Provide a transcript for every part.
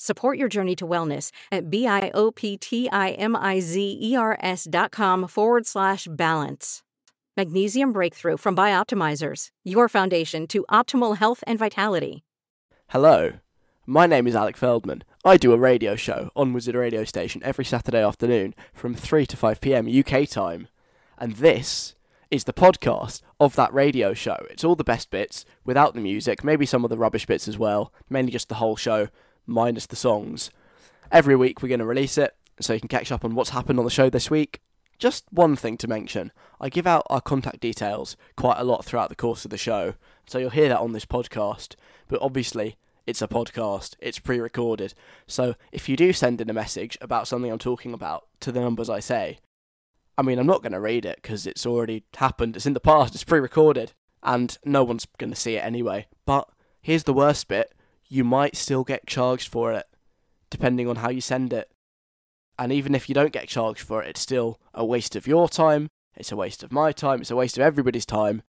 Support your journey to wellness at B-I-O-P-T-I-M-I-Z-E-R-S dot com forward slash balance. Magnesium Breakthrough from Bioptimizers, your foundation to optimal health and vitality. Hello, my name is Alec Feldman. I do a radio show on Wizard Radio Station every Saturday afternoon from 3 to 5 pm UK time. And this is the podcast of that radio show. It's all the best bits without the music, maybe some of the rubbish bits as well, mainly just the whole show minus the songs. Every week we're going to release it, so you can catch up on what's happened on the show this week. Just one thing to mention I give out our contact details quite a lot throughout the course of the show, so you'll hear that on this podcast. But obviously, it's a podcast, it's pre recorded. So if you do send in a message about something I'm talking about to the numbers I say, I mean, I'm not going to read it because it's already happened, it's in the past, it's pre recorded, and no one's going to see it anyway. But here's the worst bit you might still get charged for it, depending on how you send it. And even if you don't get charged for it, it's still a waste of your time, it's a waste of my time, it's a waste of everybody's time,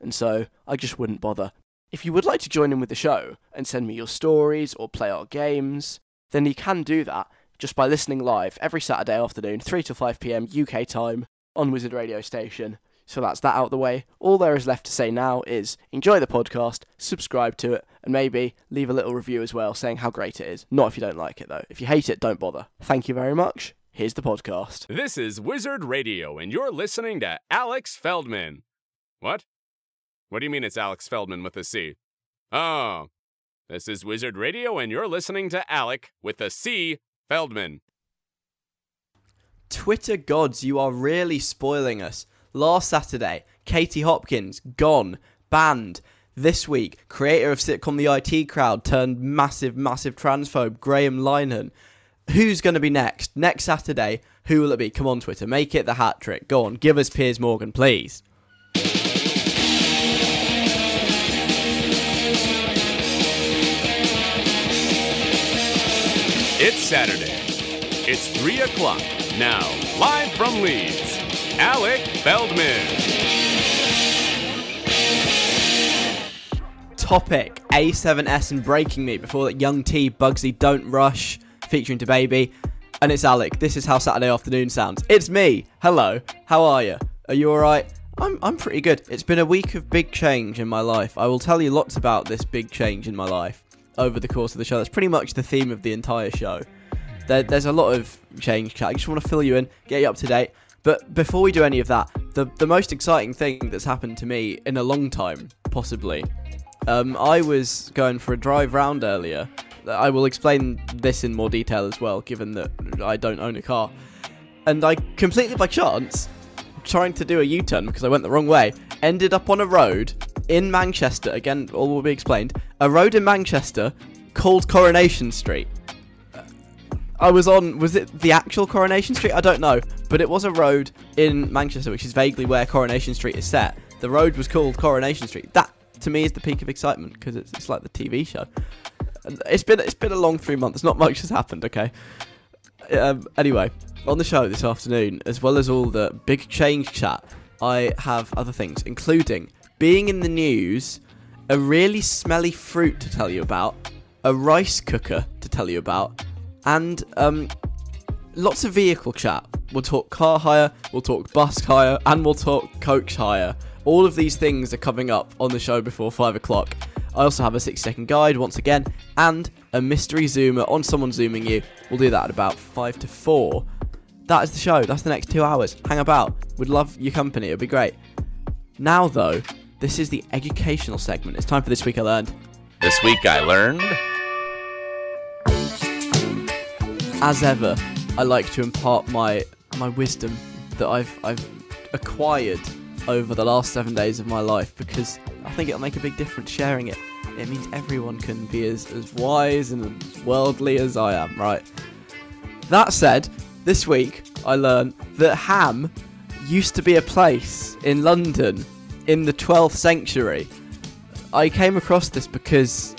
and so I just wouldn't bother. If you would like to join in with the show and send me your stories or play our games, then you can do that just by listening live every Saturday afternoon, 3 to 5 pm UK time on Wizard Radio Station. So that's that out of the way. All there is left to say now is enjoy the podcast, subscribe to it, and maybe leave a little review as well saying how great it is. Not if you don't like it though. If you hate it, don't bother. Thank you very much. Here's the podcast. This is Wizard Radio, and you're listening to Alex Feldman. What? What do you mean it's Alex Feldman with a C? Oh, this is Wizard Radio, and you're listening to Alec with a C Feldman. Twitter gods, you are really spoiling us. Last Saturday, Katie Hopkins, gone, banned. This week, creator of sitcom The IT Crowd turned massive, massive transphobe Graham Linehan. Who's going to be next? Next Saturday, who will it be? Come on, Twitter, make it the hat trick. Go on, give us Piers Morgan, please. It's Saturday. It's 3 o'clock. Now, live from Leeds. Alec Feldman. Topic A7S and Breaking Me before that Young T, Bugsey, Don't Rush featuring DaBaby. And it's Alec. This is how Saturday afternoon sounds. It's me. Hello. How are you? Are you alright? I'm, I'm pretty good. It's been a week of big change in my life. I will tell you lots about this big change in my life over the course of the show. That's pretty much the theme of the entire show. There, there's a lot of change. I just want to fill you in, get you up to date. But before we do any of that, the the most exciting thing that's happened to me in a long time, possibly, um, I was going for a drive round earlier. I will explain this in more detail as well, given that I don't own a car. And I completely by chance, trying to do a U-turn because I went the wrong way, ended up on a road in Manchester. Again, all will be explained. A road in Manchester called Coronation Street. I was on. Was it the actual Coronation Street? I don't know, but it was a road in Manchester, which is vaguely where Coronation Street is set. The road was called Coronation Street. That to me is the peak of excitement because it's, it's like the TV show. It's been it's been a long three months. Not much has happened. Okay. Um, anyway, on the show this afternoon, as well as all the big change chat, I have other things, including being in the news a really smelly fruit to tell you about, a rice cooker to tell you about, and um, lots of vehicle chat. We'll talk car hire, we'll talk bus hire, and we'll talk coach hire. All of these things are coming up on the show before 5 o'clock. I also have a 6 second guide once again, and a mystery zoomer on someone zooming you. We'll do that at about 5 to 4. That is the show. That's the next two hours. Hang about. We'd love your company. It'd be great. Now, though, this is the educational segment. It's time for This Week I Learned. This week I learned. As ever, I like to impart my my wisdom that I've I've acquired over the last seven days of my life because I think it'll make a big difference sharing it. It means everyone can be as, as wise and worldly as I am, right? That said, this week I learned that Ham used to be a place in London in the 12th century. I came across this because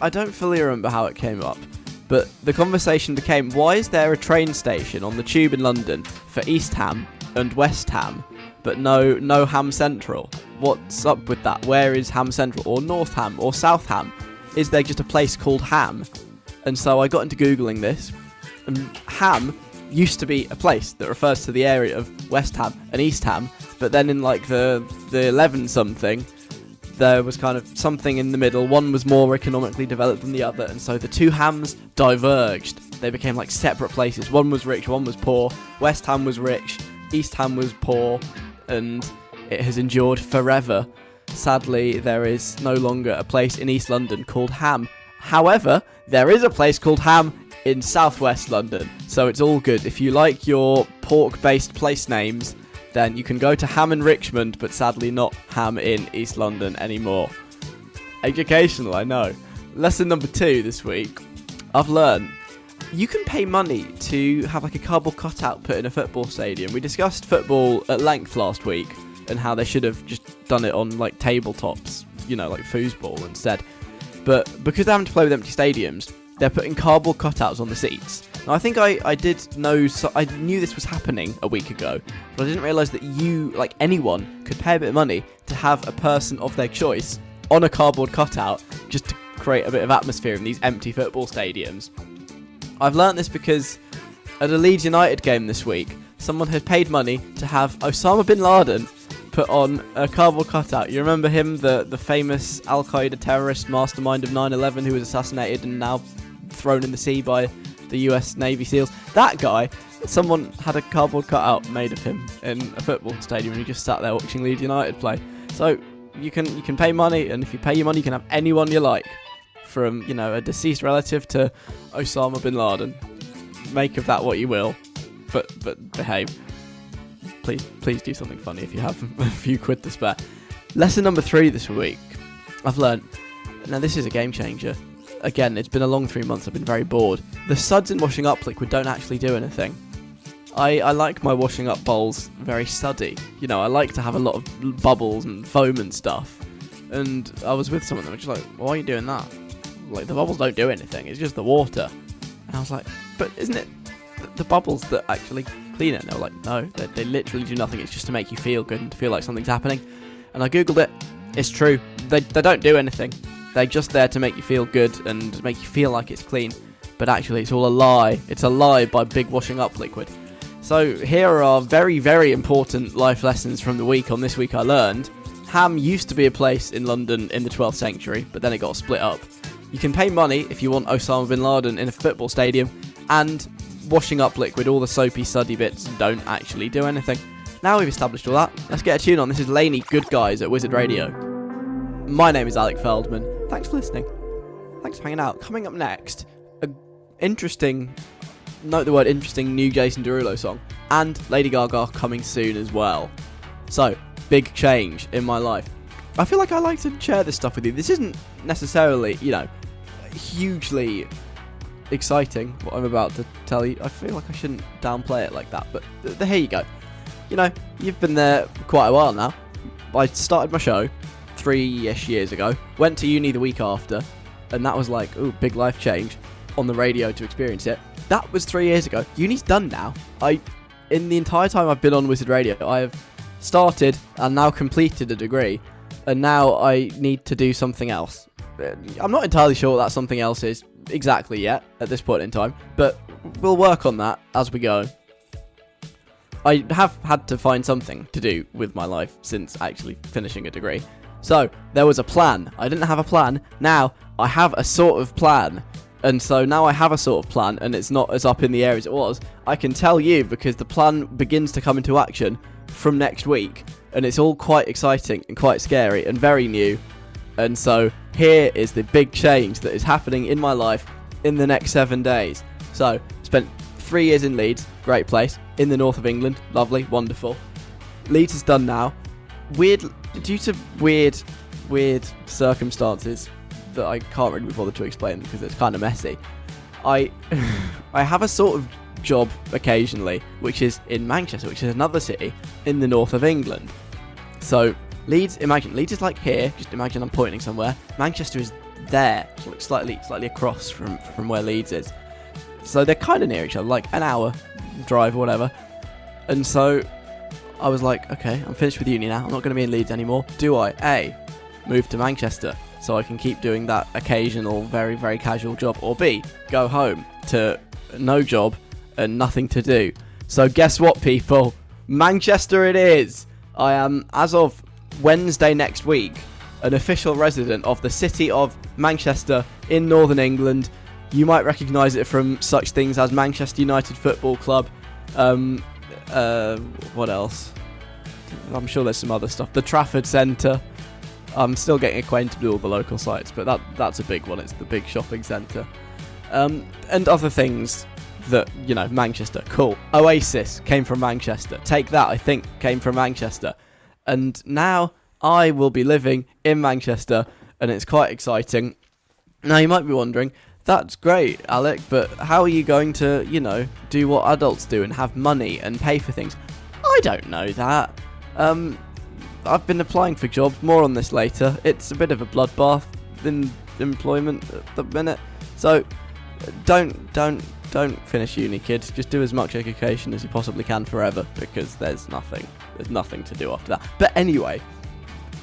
I don't fully remember how it came up, but the conversation became why is there a train station on the tube in London for East Ham and West Ham, but no no Ham Central? What's up with that? Where is Ham Central or North Ham or South Ham? Is there just a place called Ham? And so I got into googling this, and Ham used to be a place that refers to the area of West Ham and East Ham, but then in like the the 11 something, there was kind of something in the middle. One was more economically developed than the other, and so the two hams diverged. They became like separate places. One was rich, one was poor. West Ham was rich, East Ham was poor, and it has endured forever. Sadly, there is no longer a place in East London called Ham. However, there is a place called Ham in southwest London, so it's all good. If you like your pork based place names, then you can go to Ham in Richmond, but sadly not Ham in East London anymore. Educational, I know. Lesson number two this week I've learned you can pay money to have like a cardboard cutout put in a football stadium. We discussed football at length last week and how they should have just done it on like tabletops, you know, like foosball instead. But because they're having to play with empty stadiums, they're putting cardboard cutouts on the seats. Now, I think I, I did know, so I knew this was happening a week ago, but I didn't realise that you, like anyone, could pay a bit of money to have a person of their choice on a cardboard cutout just to create a bit of atmosphere in these empty football stadiums. I've learnt this because at a Leeds United game this week, someone had paid money to have Osama bin Laden put on a cardboard cutout. You remember him, the, the famous Al Qaeda terrorist mastermind of 9 11 who was assassinated and now thrown in the sea by the US Navy SEALs. That guy, someone had a cardboard cutout made of him in a football stadium and he just sat there watching Leeds United play. So you can you can pay money, and if you pay your money, you can have anyone you like, from you know a deceased relative to Osama bin Laden. Make of that what you will, but but behave. Please please do something funny if you have a few quid to spare. Lesson number three this week. I've learned. Now this is a game changer again, it's been a long three months. I've been very bored. The suds in washing up liquid don't actually do anything. I, I like my washing up bowls very suddy. You know, I like to have a lot of bubbles and foam and stuff. And I was with someone that was just like, why are you doing that? Like, the bubbles don't do anything, it's just the water. And I was like, but isn't it the, the bubbles that actually clean it? And they were like, no, they, they literally do nothing. It's just to make you feel good and to feel like something's happening. And I googled it. It's true. They, they don't do anything. They're just there to make you feel good and make you feel like it's clean. But actually, it's all a lie. It's a lie by Big Washing Up Liquid. So, here are very, very important life lessons from the week on This Week I Learned. Ham used to be a place in London in the 12th century, but then it got split up. You can pay money if you want Osama bin Laden in a football stadium, and washing up liquid, all the soapy, suddy bits don't actually do anything. Now we've established all that, let's get a tune on. This is LANY Good Guys at Wizard Radio. My name is Alec Feldman. Thanks for listening. Thanks for hanging out. Coming up next, a interesting, note the word interesting, new Jason Derulo song, and Lady Gaga coming soon as well. So, big change in my life. I feel like I like to share this stuff with you. This isn't necessarily, you know, hugely exciting what I'm about to tell you. I feel like I shouldn't downplay it like that, but th- th- here you go. You know, you've been there quite a while now. I started my show three-ish years ago. Went to uni the week after, and that was like, ooh, big life change on the radio to experience it. That was three years ago. Uni's done now. I, in the entire time I've been on Wizard Radio, I have started and now completed a degree, and now I need to do something else. I'm not entirely sure what that something else is exactly yet at this point in time, but we'll work on that as we go. I have had to find something to do with my life since actually finishing a degree. So, there was a plan. I didn't have a plan. Now, I have a sort of plan. And so now I have a sort of plan, and it's not as up in the air as it was. I can tell you because the plan begins to come into action from next week, and it's all quite exciting and quite scary and very new. And so here is the big change that is happening in my life in the next seven days. So, spent three years in Leeds, great place, in the north of England, lovely, wonderful. Leeds is done now. Weird, due to weird, weird circumstances that I can't really be bothered to explain because it's kind of messy. I, I have a sort of job occasionally, which is in Manchester, which is another city in the north of England. So Leeds, imagine Leeds is like here. Just imagine I'm pointing somewhere. Manchester is there, slightly, slightly across from from where Leeds is. So they're kind of near each other, like an hour drive or whatever. And so I was like, okay, I'm finished with uni now. I'm not going to be in Leeds anymore. Do I? A, move to Manchester so I can keep doing that occasional, very, very casual job, or B, go home to no job and nothing to do. So guess what, people? Manchester it is. I am, as of Wednesday next week, an official resident of the city of Manchester in Northern England. You might recognise it from such things as Manchester United Football Club. Um, uh, what else? I'm sure there's some other stuff. The Trafford Centre. I'm still getting acquainted with all the local sites, but that that's a big one. It's the big shopping centre, um, and other things that you know Manchester. Cool. Oasis came from Manchester. Take that. I think came from Manchester, and now I will be living in Manchester, and it's quite exciting. Now you might be wondering, that's great, Alec, but how are you going to, you know, do what adults do and have money and pay for things? I don't know that. Um, I've been applying for jobs. More on this later. It's a bit of a bloodbath in employment at the minute. So don't don't don't finish uni, kids. Just do as much education as you possibly can forever because there's nothing there's nothing to do after that. But anyway,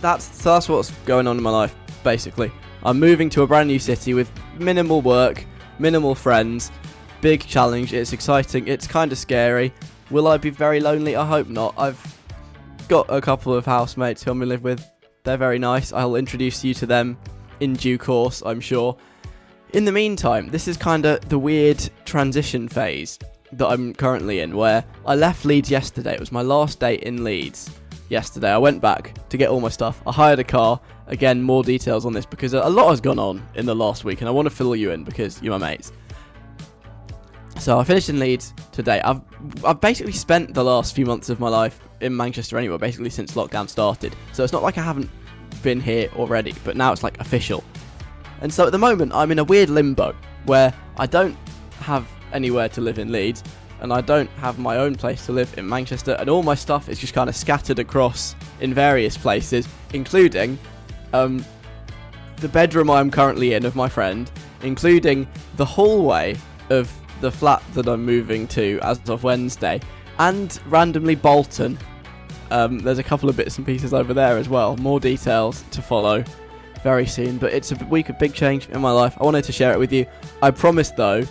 that's so that's what's going on in my life basically. I'm moving to a brand new city with minimal work, minimal friends, big challenge. It's exciting. It's kind of scary. Will I be very lonely? I hope not. I've got a couple of housemates who I'm gonna live with. They're very nice. I'll introduce you to them in due course, I'm sure. In the meantime, this is kind of the weird transition phase that I'm currently in, where I left Leeds yesterday. It was my last day in Leeds yesterday. I went back to get all my stuff. I hired a car. Again, more details on this because a lot has gone on in the last week, and I want to fill you in because you're my mates. So I finished in Leeds today. I've I've basically spent the last few months of my life in Manchester anyway, basically since lockdown started. So it's not like I haven't been here already, but now it's like official. And so at the moment I'm in a weird limbo where I don't have anywhere to live in Leeds and I don't have my own place to live in Manchester and all my stuff is just kind of scattered across in various places, including um, the bedroom I'm currently in of my friend, including the hallway of the flat that I'm moving to as of Wednesday, and randomly Bolton. Um, there's a couple of bits and pieces over there as well. More details to follow very soon. But it's a week of big change in my life. I wanted to share it with you. I promise though,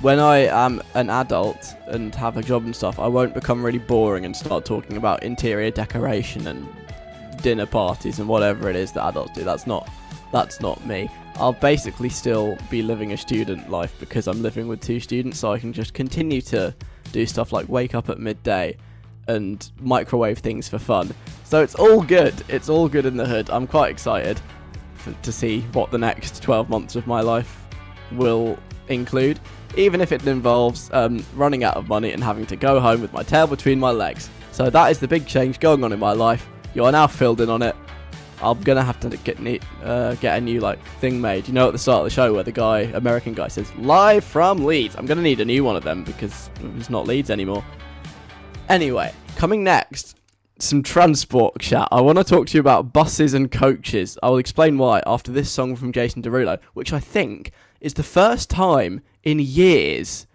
when I am an adult and have a job and stuff, I won't become really boring and start talking about interior decoration and dinner parties and whatever it is that adults do. That's not that's not me. I'll basically still be living a student life because I'm living with two students, so I can just continue to do stuff like wake up at midday and microwave things for fun. So it's all good. It's all good in the hood. I'm quite excited for, to see what the next 12 months of my life will include, even if it involves um, running out of money and having to go home with my tail between my legs. So that is the big change going on in my life. You are now filled in on it. I'm gonna have to get uh, get a new like thing made. You know, at the start of the show where the guy, American guy, says live from Leeds. I'm gonna need a new one of them because it's not Leeds anymore. Anyway, coming next, some transport chat. I want to talk to you about buses and coaches. I will explain why after this song from Jason Derulo, which I think is the first time in years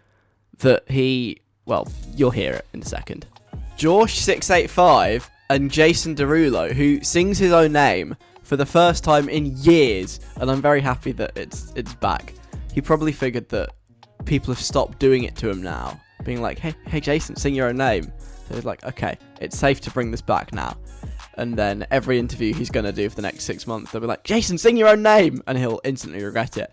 that he. Well, you'll hear it in a second. Jawsh685 and Jason Derulo, who sings his own name for the first time in years, and I'm very happy that it's it's back. He probably figured that people have stopped doing it to him now, being like, "Hey, hey, Jason, sing your own name." So he's like, "Okay, it's safe to bring this back now." And then every interview he's gonna do for the next six months, they'll be like, "Jason, sing your own name," and he'll instantly regret it.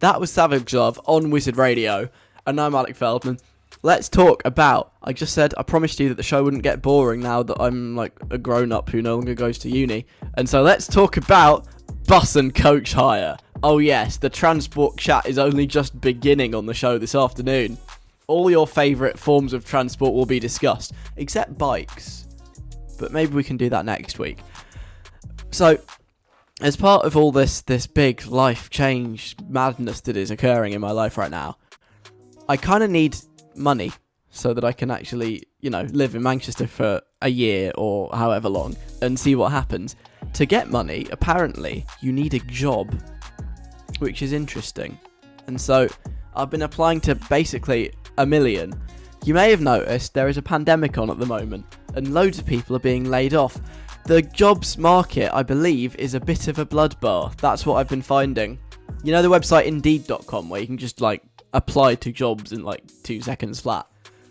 That was Savage Love on Wizard Radio, and I'm Alec Feldman. Let's talk about. I just said I promised you that the show wouldn't get boring now that I'm like a grown up who no longer goes to uni. And so let's talk about bus and coach hire. Oh, yes, the transport chat is only just beginning on the show this afternoon. All your favourite forms of transport will be discussed, except bikes. But maybe we can do that next week. So, as part of all this this big life change madness that is occurring in my life right now, I kind of need money so that I can actually, you know, live in Manchester for a year or however long and see what happens. To get money, apparently, you need a job, which is interesting. And so I've been applying to basically a million. You may have noticed there is a pandemic on at the moment, and loads of people are being laid off. The jobs market, I believe, is a bit of a bloodbath. That's what I've been finding. You know the website Indeed.com where you can just like apply to jobs in like two seconds flat.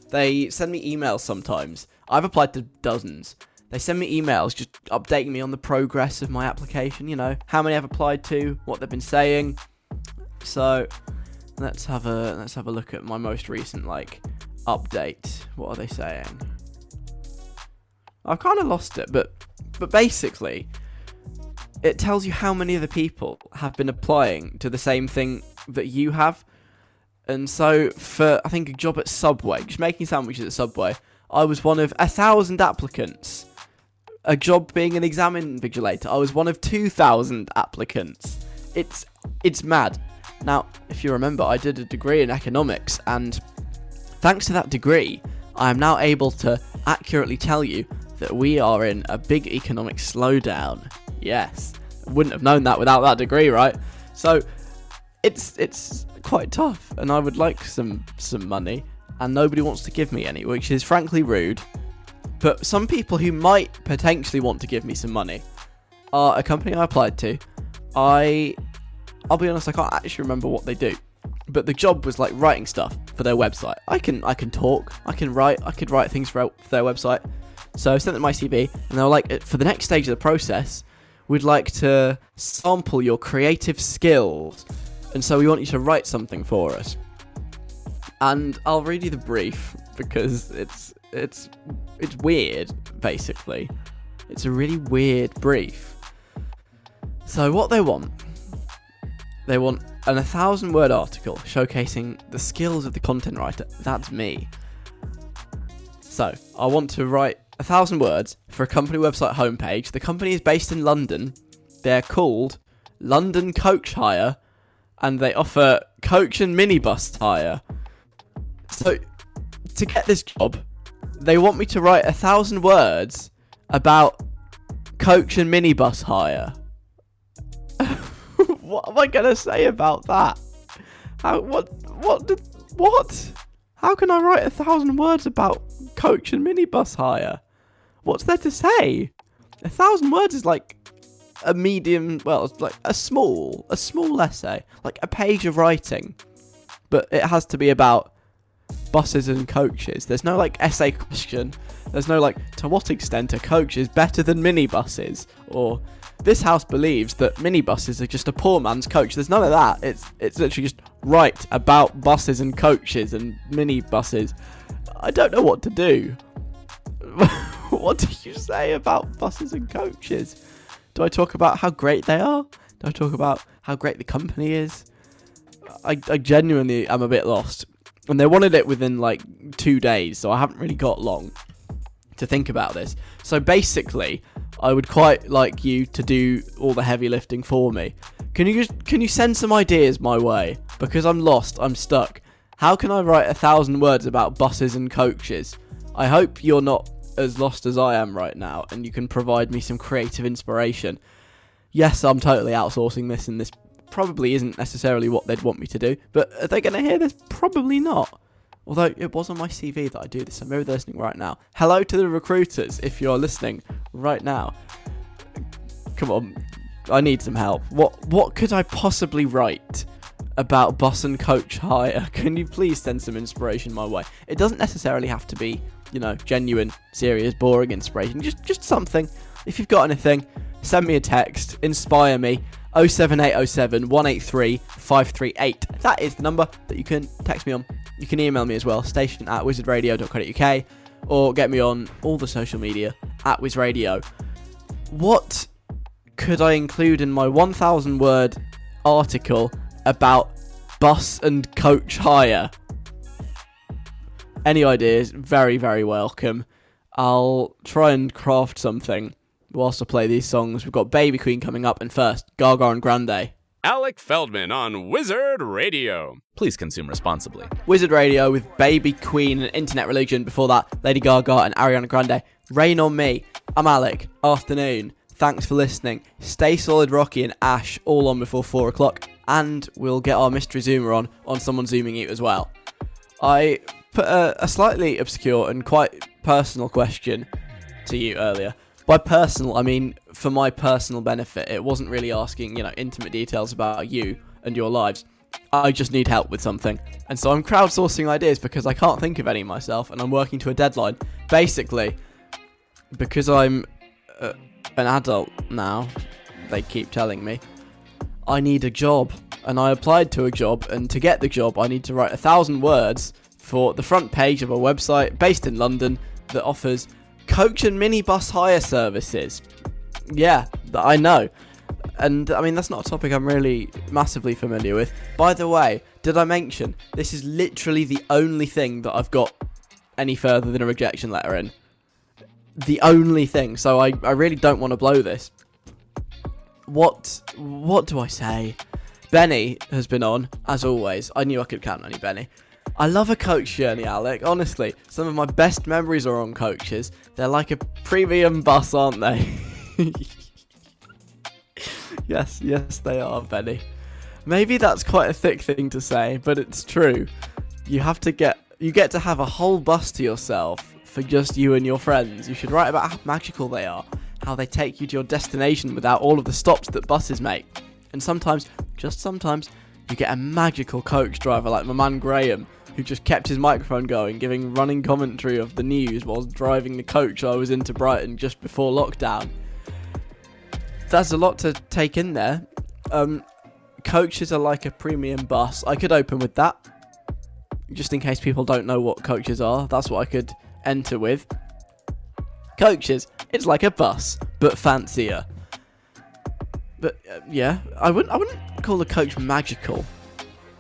They send me emails sometimes. I've applied to dozens. They send me emails just updating me on the progress of my application, you know, how many I've applied to, what they've been saying. So, let's have a let's have a look at my most recent like update. What are they saying? I've kind of lost it, but but basically it tells you how many of the people have been applying to the same thing that you have. And so, for I think a job at Subway, just making sandwiches at Subway, I was one of a thousand applicants. A job being an exam invigilator, I was one of two thousand applicants. It's it's mad. Now, if you remember, I did a degree in economics, and thanks to that degree, I am now able to accurately tell you that we are in a big economic slowdown. Yes, wouldn't have known that without that degree, right? So, it's it's quite tough, and I would like some some money, and nobody wants to give me any, which is frankly rude. But some people who might potentially want to give me some money are a company I applied to. I, I'll be honest, I can't actually remember what they do, but the job was like writing stuff for their website. I can I can talk, I can write, I could write things for, their website. So I sent them my CV, and they were like, for the next stage of the process, we'd like to sample your creative skills and so we want you to write something for us. And I'll read you the brief because it's it's it's weird, basically. It's a really weird brief. So what they want, they want an a thousand word article showcasing the skills of the content writer. That's me. So I want to write a thousand words for a company website homepage. The company is based in London. They're called London Coach Hire and they offer coach and minibus hire. So, to get this job, they want me to write a thousand words about coach and minibus hire. what am I gonna say about that? How what what did, what? How can I write a thousand words about coach and minibus hire? What's there to say? A thousand words is like a medium, well, like a small, a small essay, like a page of writing, but it has to be about buses and coaches. There's no like essay question. There's no like to what extent a coach is better than minibuses or this house believes that minibuses are just a poor man's coach. There's none of that. It's it's literally just write about buses and coaches and minibuses. I don't know what to do. what do you say about buses and coaches? Do I talk about how great they are? Do I talk about how great the company is? I, I genuinely am a bit lost. And they wanted it within like two days, so I haven't really got long to think about this. So basically, I would quite like you to do all the heavy lifting for me. Can you just can you send some ideas my way? Because I'm lost, I'm stuck. How can I write a thousand words about buses and coaches? I hope you're not as lost as I am right now, and you can provide me some creative inspiration. Yes, I'm totally outsourcing this, and this probably isn't necessarily what they'd want me to do, but are they going to hear this? Probably not. Although it was on my CV that I do this, so maybe they're listening right now. Hello to the recruiters if you're listening right now. Come on, I need some help. What what could I possibly write about bus and coach hire? Can you please send some inspiration my way? It doesn't necessarily have to be, you know, genuine, serious, boring inspiration. Just just something. If you've got anything, send me a text, inspire me. 07807 183 538. That is the number that you can text me on. You can email me as well, station at wizardradio.co.uk, or get me on all the social media at wizradio. What could I include in my 1,000 word article about bus and coach hire? Any ideas? Very, very welcome. I'll try and craft something whilst I play these songs. We've got Baby Queen coming up, and first, Gaga and Grande. Alec Feldman on Wizard Radio. Please consume responsibly. Wizard Radio with Baby Queen and Internet Religion. Before that, Lady Gaga and Ariana Grande. Rain on Me. I'm Alec. Afternoon. Thanks for listening. Stay solid, Rocky and Ash all on before four o'clock, and we'll get our mystery zoomer on on someone zooming you as well. I put a, a slightly obscure and quite personal question to you earlier. By personal, I mean for my personal benefit. It wasn't really asking, you know, intimate details about you and your lives. I just need help with something. And so I'm crowdsourcing ideas because I can't think of any myself and I'm working to a deadline. Basically, because I'm uh, an adult now, they keep telling me, I need a job. And I applied to a job, and to get the job, I need to write a thousand words for the front page of a website based in London that offers coach and minibus hire services. Yeah, I know. And I mean, that's not a topic I'm really massively familiar with. By the way, did I mention this is literally the only thing that I've got any further than a rejection letter in? The only thing. So I, I really don't want to blow this. What what do I say? Benny has been on, as always. I knew I could count on you, Benny. I love a coach journey, Alec. Honestly, some of my best memories are on coaches. They're like a premium bus, aren't they? yes, yes, they are, Benny. Maybe that's quite a thick thing to say, but it's true. You have to get you get to have a whole bus to yourself for just you and your friends. You should write about how magical they are, how they take you to your destination without all of the stops that buses make. And sometimes, just sometimes, you get a magical coach driver like my man Graham, who just kept his microphone going, giving running commentary of the news while driving the coach I was into Brighton just before lockdown. That's a lot to take in there. Um, coaches are like a premium bus. I could open with that, just in case people don't know what coaches are. That's what I could enter with. Coaches, it's like a bus, but fancier. But uh, yeah, I wouldn't. I wouldn't call the coach magical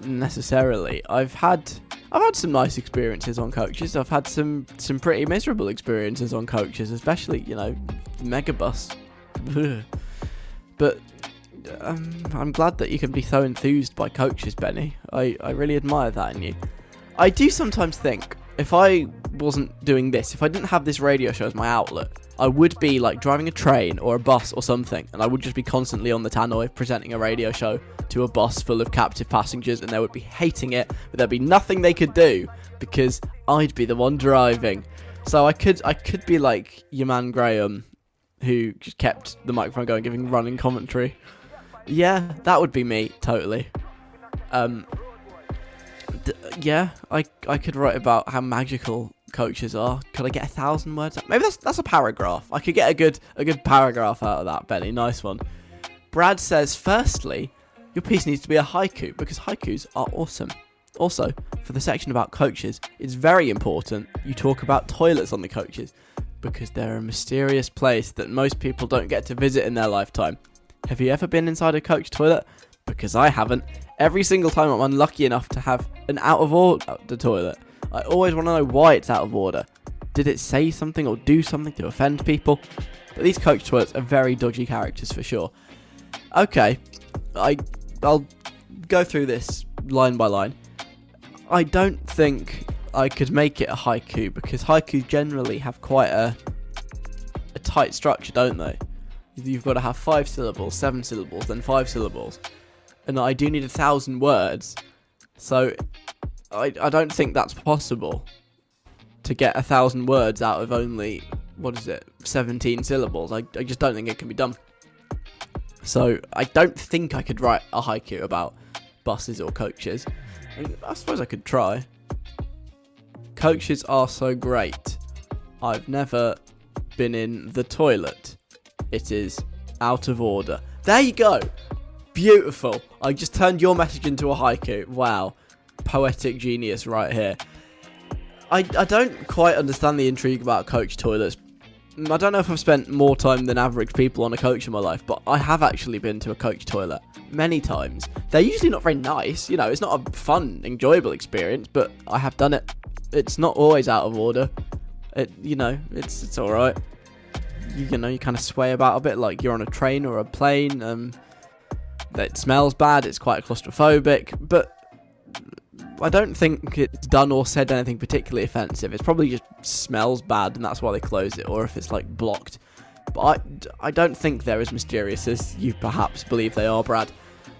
necessarily. I've had I've had some nice experiences on coaches. I've had some some pretty miserable experiences on coaches, especially you know Megabus. but um, I'm glad that you can be so enthused by coaches, Benny. I I really admire that in you. I do sometimes think if I wasn't doing this, if I didn't have this radio show as my outlet, I would be like driving a train or a bus or something, and I would just be constantly on the tannoy presenting a radio show to a bus full of captive passengers, and they would be hating it, but there'd be nothing they could do because I'd be the one driving. So I could I could be like your man Graham, who kept the microphone going, giving running commentary. Yeah, that would be me totally. Um, d- yeah, I I could write about how magical coaches are. Could I get a thousand words? Maybe that's that's a paragraph. I could get a good a good paragraph out of that, Benny. Nice one. Brad says, firstly, your piece needs to be a haiku because haikus are awesome. Also, for the section about coaches, it's very important you talk about toilets on the coaches because they're a mysterious place that most people don't get to visit in their lifetime. Have you ever been inside a coach toilet? Because I haven't. Every single time I'm unlucky enough to have an out of order toilet. I always want to know why it's out of order. Did it say something or do something to offend people? But these coach toilets are very dodgy characters for sure. Okay, I I'll go through this line by line. I don't think I could make it a haiku because haiku generally have quite a a tight structure, don't they? You've got to have five syllables, seven syllables, then five syllables, and I do need a thousand words. So I I don't think that's possible to get a thousand words out of only what is it, seventeen syllables. I I just don't think it can be done. So I don't think I could write a haiku about buses or coaches. I, mean, I suppose I could try. Coaches are so great. I've never been in the toilet. It is out of order. There you go. Beautiful. I just turned your message into a haiku. Wow. Poetic genius right here. I, I don't quite understand the intrigue about coach toilets. Mm, I don't know if I've spent more time than average people on a coach in my life, but I have actually been to a coach toilet many times. They're usually not very nice, you know, it's not a fun, enjoyable experience, but I have done it. It's not always out of order. It, you know, it's it's all right. You, you know, you kind of sway about a bit like you're on a train or a plane. Um, it smells bad. It's quite claustrophobic, but I don't think it's done or said anything particularly offensive. It's probably just smells bad, and that's why they close it, or if it's like blocked. But I, I don't think they're as mysterious as you perhaps believe they are, Brad.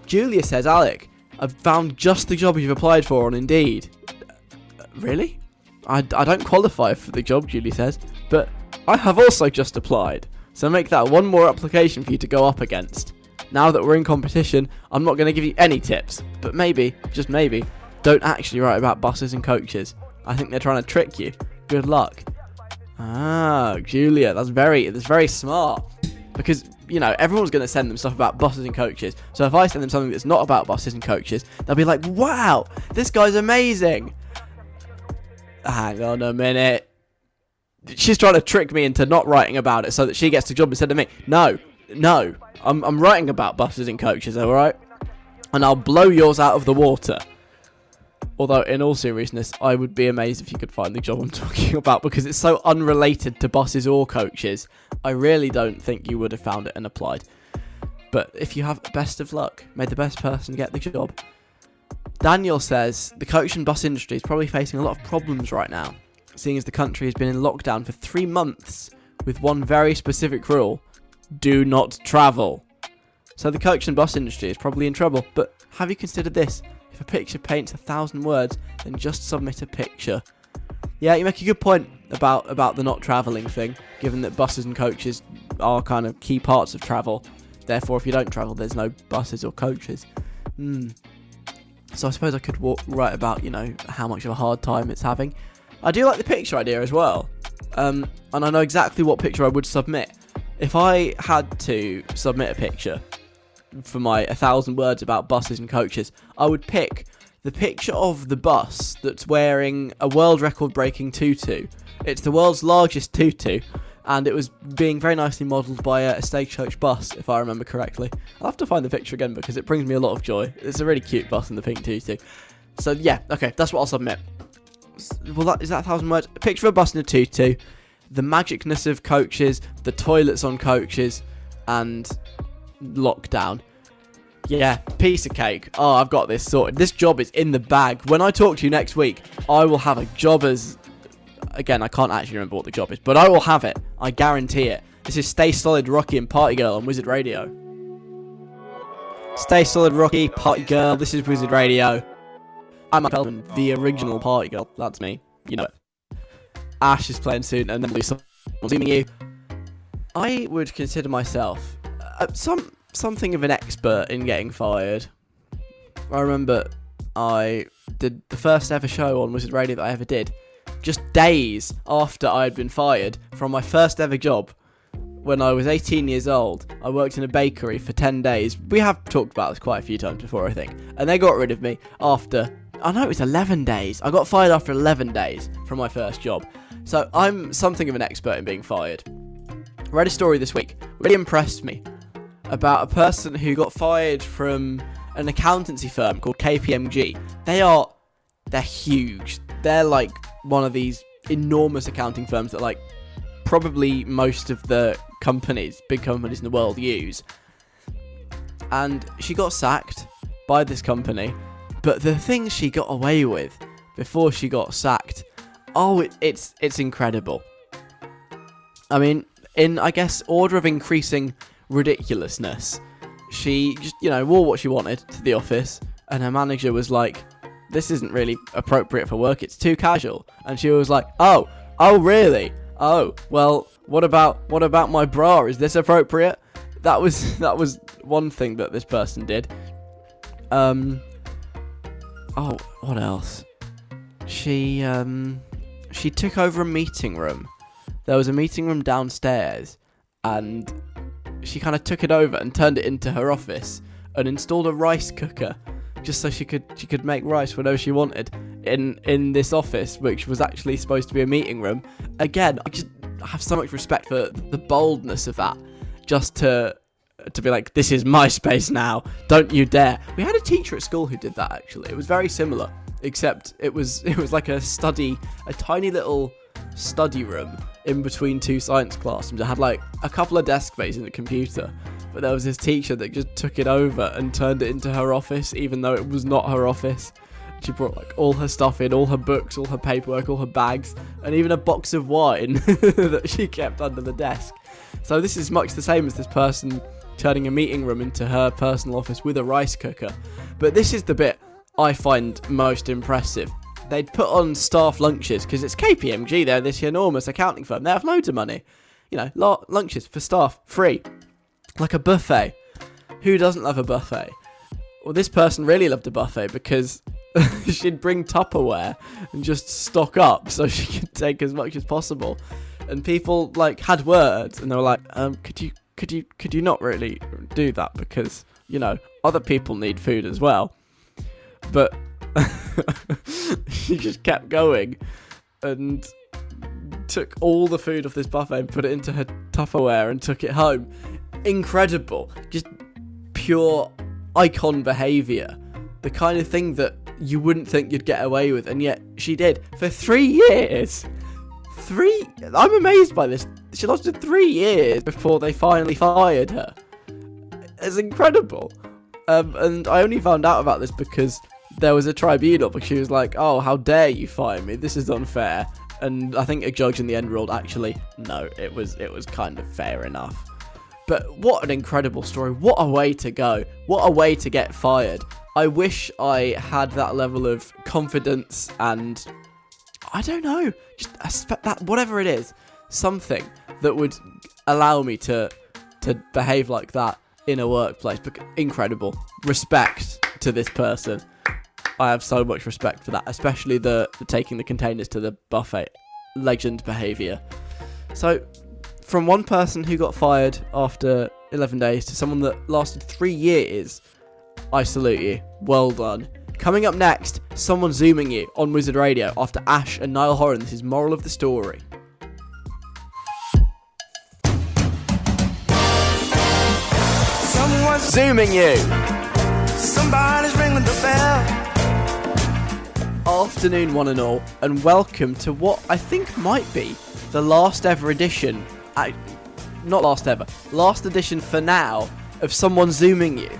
Julia says, Alec, I've found just the job you've applied for on Indeed. Uh, really? I, I don't qualify for the job, Julie says, but I have also just applied. So make that one more application for you to go up against. Now that we're in competition, I'm not going to give you any tips, but maybe, just maybe, don't actually write about buses and coaches. I think they're trying to trick you. Good luck. Ah, Julia, that's very that's very smart. Because, you know, everyone's going to send them stuff about buses and coaches. So if I send them something that's not about buses and coaches, they'll be like, wow, this guy's amazing. Hang on a minute. She's trying to trick me into not writing about it so that she gets the job instead of me. No, no. I'm, I'm writing about buses and coaches, alright? And I'll blow yours out of the water. Although, in all seriousness, I would be amazed if you could find the job I'm talking about because it's so unrelated to buses or coaches. I really don't think you would have found it and applied. But if you have best of luck, may the best person get the job. Daniel says the coach and bus industry is probably facing a lot of problems right now, seeing as the country has been in lockdown for three months with one very specific rule do not travel. So the coach and bus industry is probably in trouble. But have you considered this? If a picture paints a thousand words, then just submit a picture. Yeah, you make a good point about about the not travelling thing, given that buses and coaches are kind of key parts of travel. Therefore, if you don't travel, there's no buses or coaches. Hmm. So I suppose I could walk, write about you know how much of a hard time it's having. I do like the picture idea as well, um, and I know exactly what picture I would submit. If I had to submit a picture, for my a thousand words about buses and coaches, I would pick the picture of the bus that's wearing a world record breaking tutu. It's the world's largest tutu, and it was being very nicely modelled by a, stagecoach bus, if I remember correctly. I'll have to find the picture again because it brings me a lot of joy. It's a really cute bus in the pink tutu. So yeah, okay, that's what I'll submit. Well, that is that a thousand words. A picture of a bus in a tutu, the magicness of coaches, the toilets on coaches, and lockdown. Yeah, piece of cake. Oh, I've got this sorted. This job is in the bag. When I talk to you next week, I will have a job as. Again, I can't actually remember what the job is, but I will have it. I guarantee it. This is Stay Solid Rocky and Party Girl on Wizard Radio. Stay Solid Rocky, Party Girl. This is Wizard Radio. I'm Matt Feldman, the original Party Girl. That's me. You know it. Ash is playing soon, and then Lisa. Zooming you. I would consider myself uh, some something of an expert in getting fired. I remember I did the first ever show on Wizard Radio that I ever did, just days after I had been fired from my first ever job. When I was 18 years old, I worked in a bakery for 10 days. We have talked about this quite a few times before, I think. And they got rid of me after, I know it was 11 days. I got fired after 11 days from my first job. So I'm something of an expert in being fired. Read a story this week, really impressed me about a person who got fired from an accountancy firm called KPMG. They are they're huge. They're like one of these enormous accounting firms that like probably most of the companies, big companies in the world use. And she got sacked by this company, but the things she got away with before she got sacked, oh, it, it's it's incredible. I mean, in I guess order of increasing ridiculousness. She just, you know, wore what she wanted to the office, and her manager was like, This isn't really appropriate for work, it's too casual. And she was like, Oh, oh, really? Oh, well, what about what about my bra? Is this appropriate? that was that was one thing that this person did. Um. Oh, what else? She um, she took over a meeting room. There was a meeting room downstairs, and she kind of took it over and turned it into her office and installed a rice cooker just so she could she could make rice whenever she wanted in in this office which was actually supposed to be a meeting room. Again i just have so much respect for the boldness of that just to to be like this is my space now. Don't you dare. We had a teacher at school who did that actually. It was very similar except it was it was like a study a tiny little study room in between two science classrooms. I had like a couple of desk and a computer, but there was this teacher that just took it over and turned it into her office, even though it was not her office. She brought like all her stuff in, all her books, all her paperwork, all her bags, and even a box of wine that she kept under the desk. So this is much the same as this person turning a meeting room into her personal office with a rice cooker. But this is the bit I find most impressive they'd put on staff lunches because it's KPMG. They're this enormous accounting firm. They have loads of money. You know, lo- lunches for staff free, like a buffet. Who doesn't love a buffet? Well, this person really loved a buffet because she'd bring Tupperware and just stock up so she could take as much as possible. And people like had words and they were like, um, could you could you could you not really do that because you know other people need food as well. But she just kept going and took all the food off this buffet and put it into her Tupperware and took it home. Incredible. Just pure icon behavior. The kind of thing that you wouldn't think you'd get away with, and yet she did for three years. Three. I'm amazed by this. She lasted three years before they finally fired her. It's incredible. Um, and I only found out about this because there was a tribunal because she was like, "Oh, how dare you fire me? This is unfair." And I think a judge in the end ruled, actually, no, it was it was kind of fair enough. But what an incredible story! What a way to go! What a way to get fired! I wish I had that level of confidence and I don't know, just that whatever it is, something that would allow me to to behave like that in a workplace. Incredible respect to this person. I have so much respect for that, especially the, the taking the containers to the buffet. Legend behaviour. So, from one person who got fired after 11 days to someone that lasted three years, I salute you. Well done. Coming up next, someone zooming you on Wizard Radio after Ash and Niall Horan. This is moral of the story. Someone's zooming you. Somebody's ringing the bell afternoon, one and all, and welcome to what I think might be the last ever edition. I, not last ever, last edition for now of someone zooming you,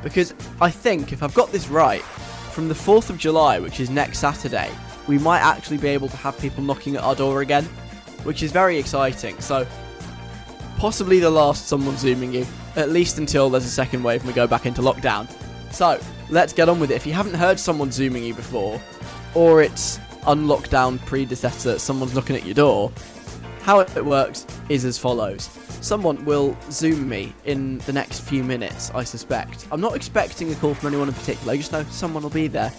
because I think if I've got this right, from the 4th of July, which is next Saturday, we might actually be able to have people knocking at our door again, which is very exciting. So, possibly the last someone zooming you, at least until there's a second wave and we go back into lockdown. So, let's get on with it. If you haven't heard someone zooming you before, or its unlockdown predecessor, someone's knocking at your door. How it works is as follows. Someone will Zoom me in the next few minutes, I suspect. I'm not expecting a call from anyone in particular, I just know someone will be there.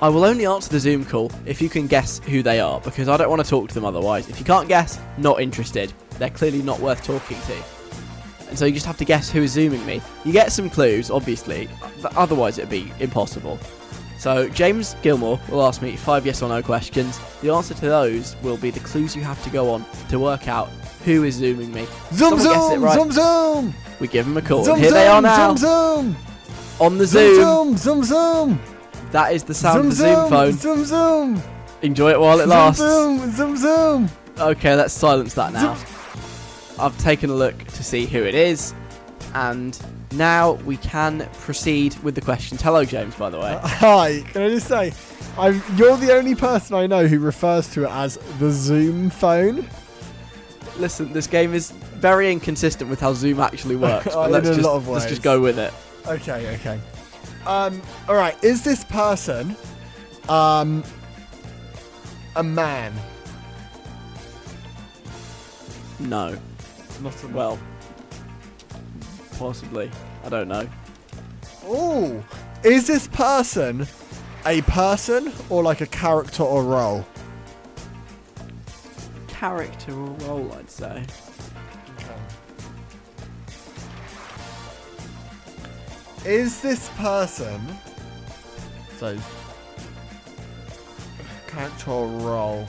I will only answer the Zoom call if you can guess who they are, because I don't want to talk to them otherwise. If you can't guess, not interested. They're clearly not worth talking to. And so you just have to guess who is Zooming me. You get some clues, obviously, but otherwise it'd be impossible. So James Gilmore will ask me five yes or no questions. The answer to those will be the clues you have to go on to work out who is zooming me. Zoom zoom right, zoom zoom. We give them a call. Zoom, here zoom, they are now. Zoom zoom. On the zoom. Zoom zoom zoom. That is the sound zoom, of the Zoom phone. Zoom zoom. Enjoy it while it lasts. Zoom zoom zoom. Okay, let's silence that now. I've taken a look to see who it is, and now we can proceed with the questions. Hello, James, by the way. Uh, hi. Can I just say, I'm, you're the only person I know who refers to it as the Zoom phone. Listen, this game is very inconsistent with how Zoom actually works. but let's, just, let's just go with it. Okay, okay. Um, all right. Is this person um, a man? No. Not a Well, possibly. I don't know. Oh, is this person a person or like a character or role? Character or role, I'd say. Is this person so character or role?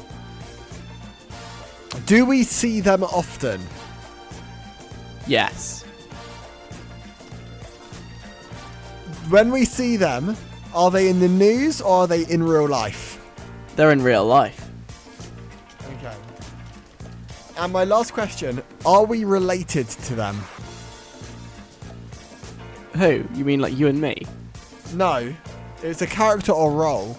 Do we see them often? Yes. When we see them, are they in the news or are they in real life? They're in real life. Okay. And my last question: Are we related to them? Who? You mean like you and me? No, it's a character or role.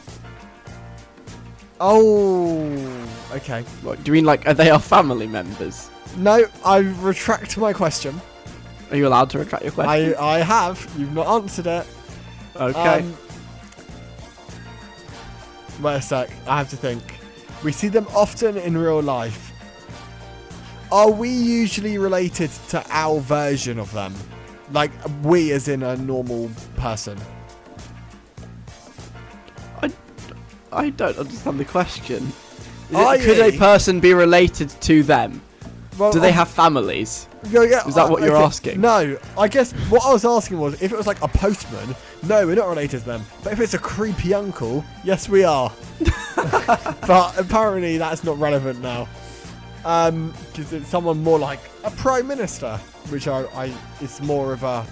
Oh, okay. What, do you mean like are they our family members? No, I retract my question. Are you allowed to retract your question? I, I have. You've not answered it. Okay. Um, wait a sec. I have to think. We see them often in real life. Are we usually related to our version of them? Like we, as in a normal person. I I don't understand the question. It, could a person be related to them? Well, Do they I- have families? Yeah, yeah, Is that uh, what you're asking? No, I guess what I was asking was if it was like a postman. No, we're not related to them. But if it's a creepy uncle, yes, we are. but apparently that's not relevant now, Um, because it's someone more like a prime minister, which I, I it's more of a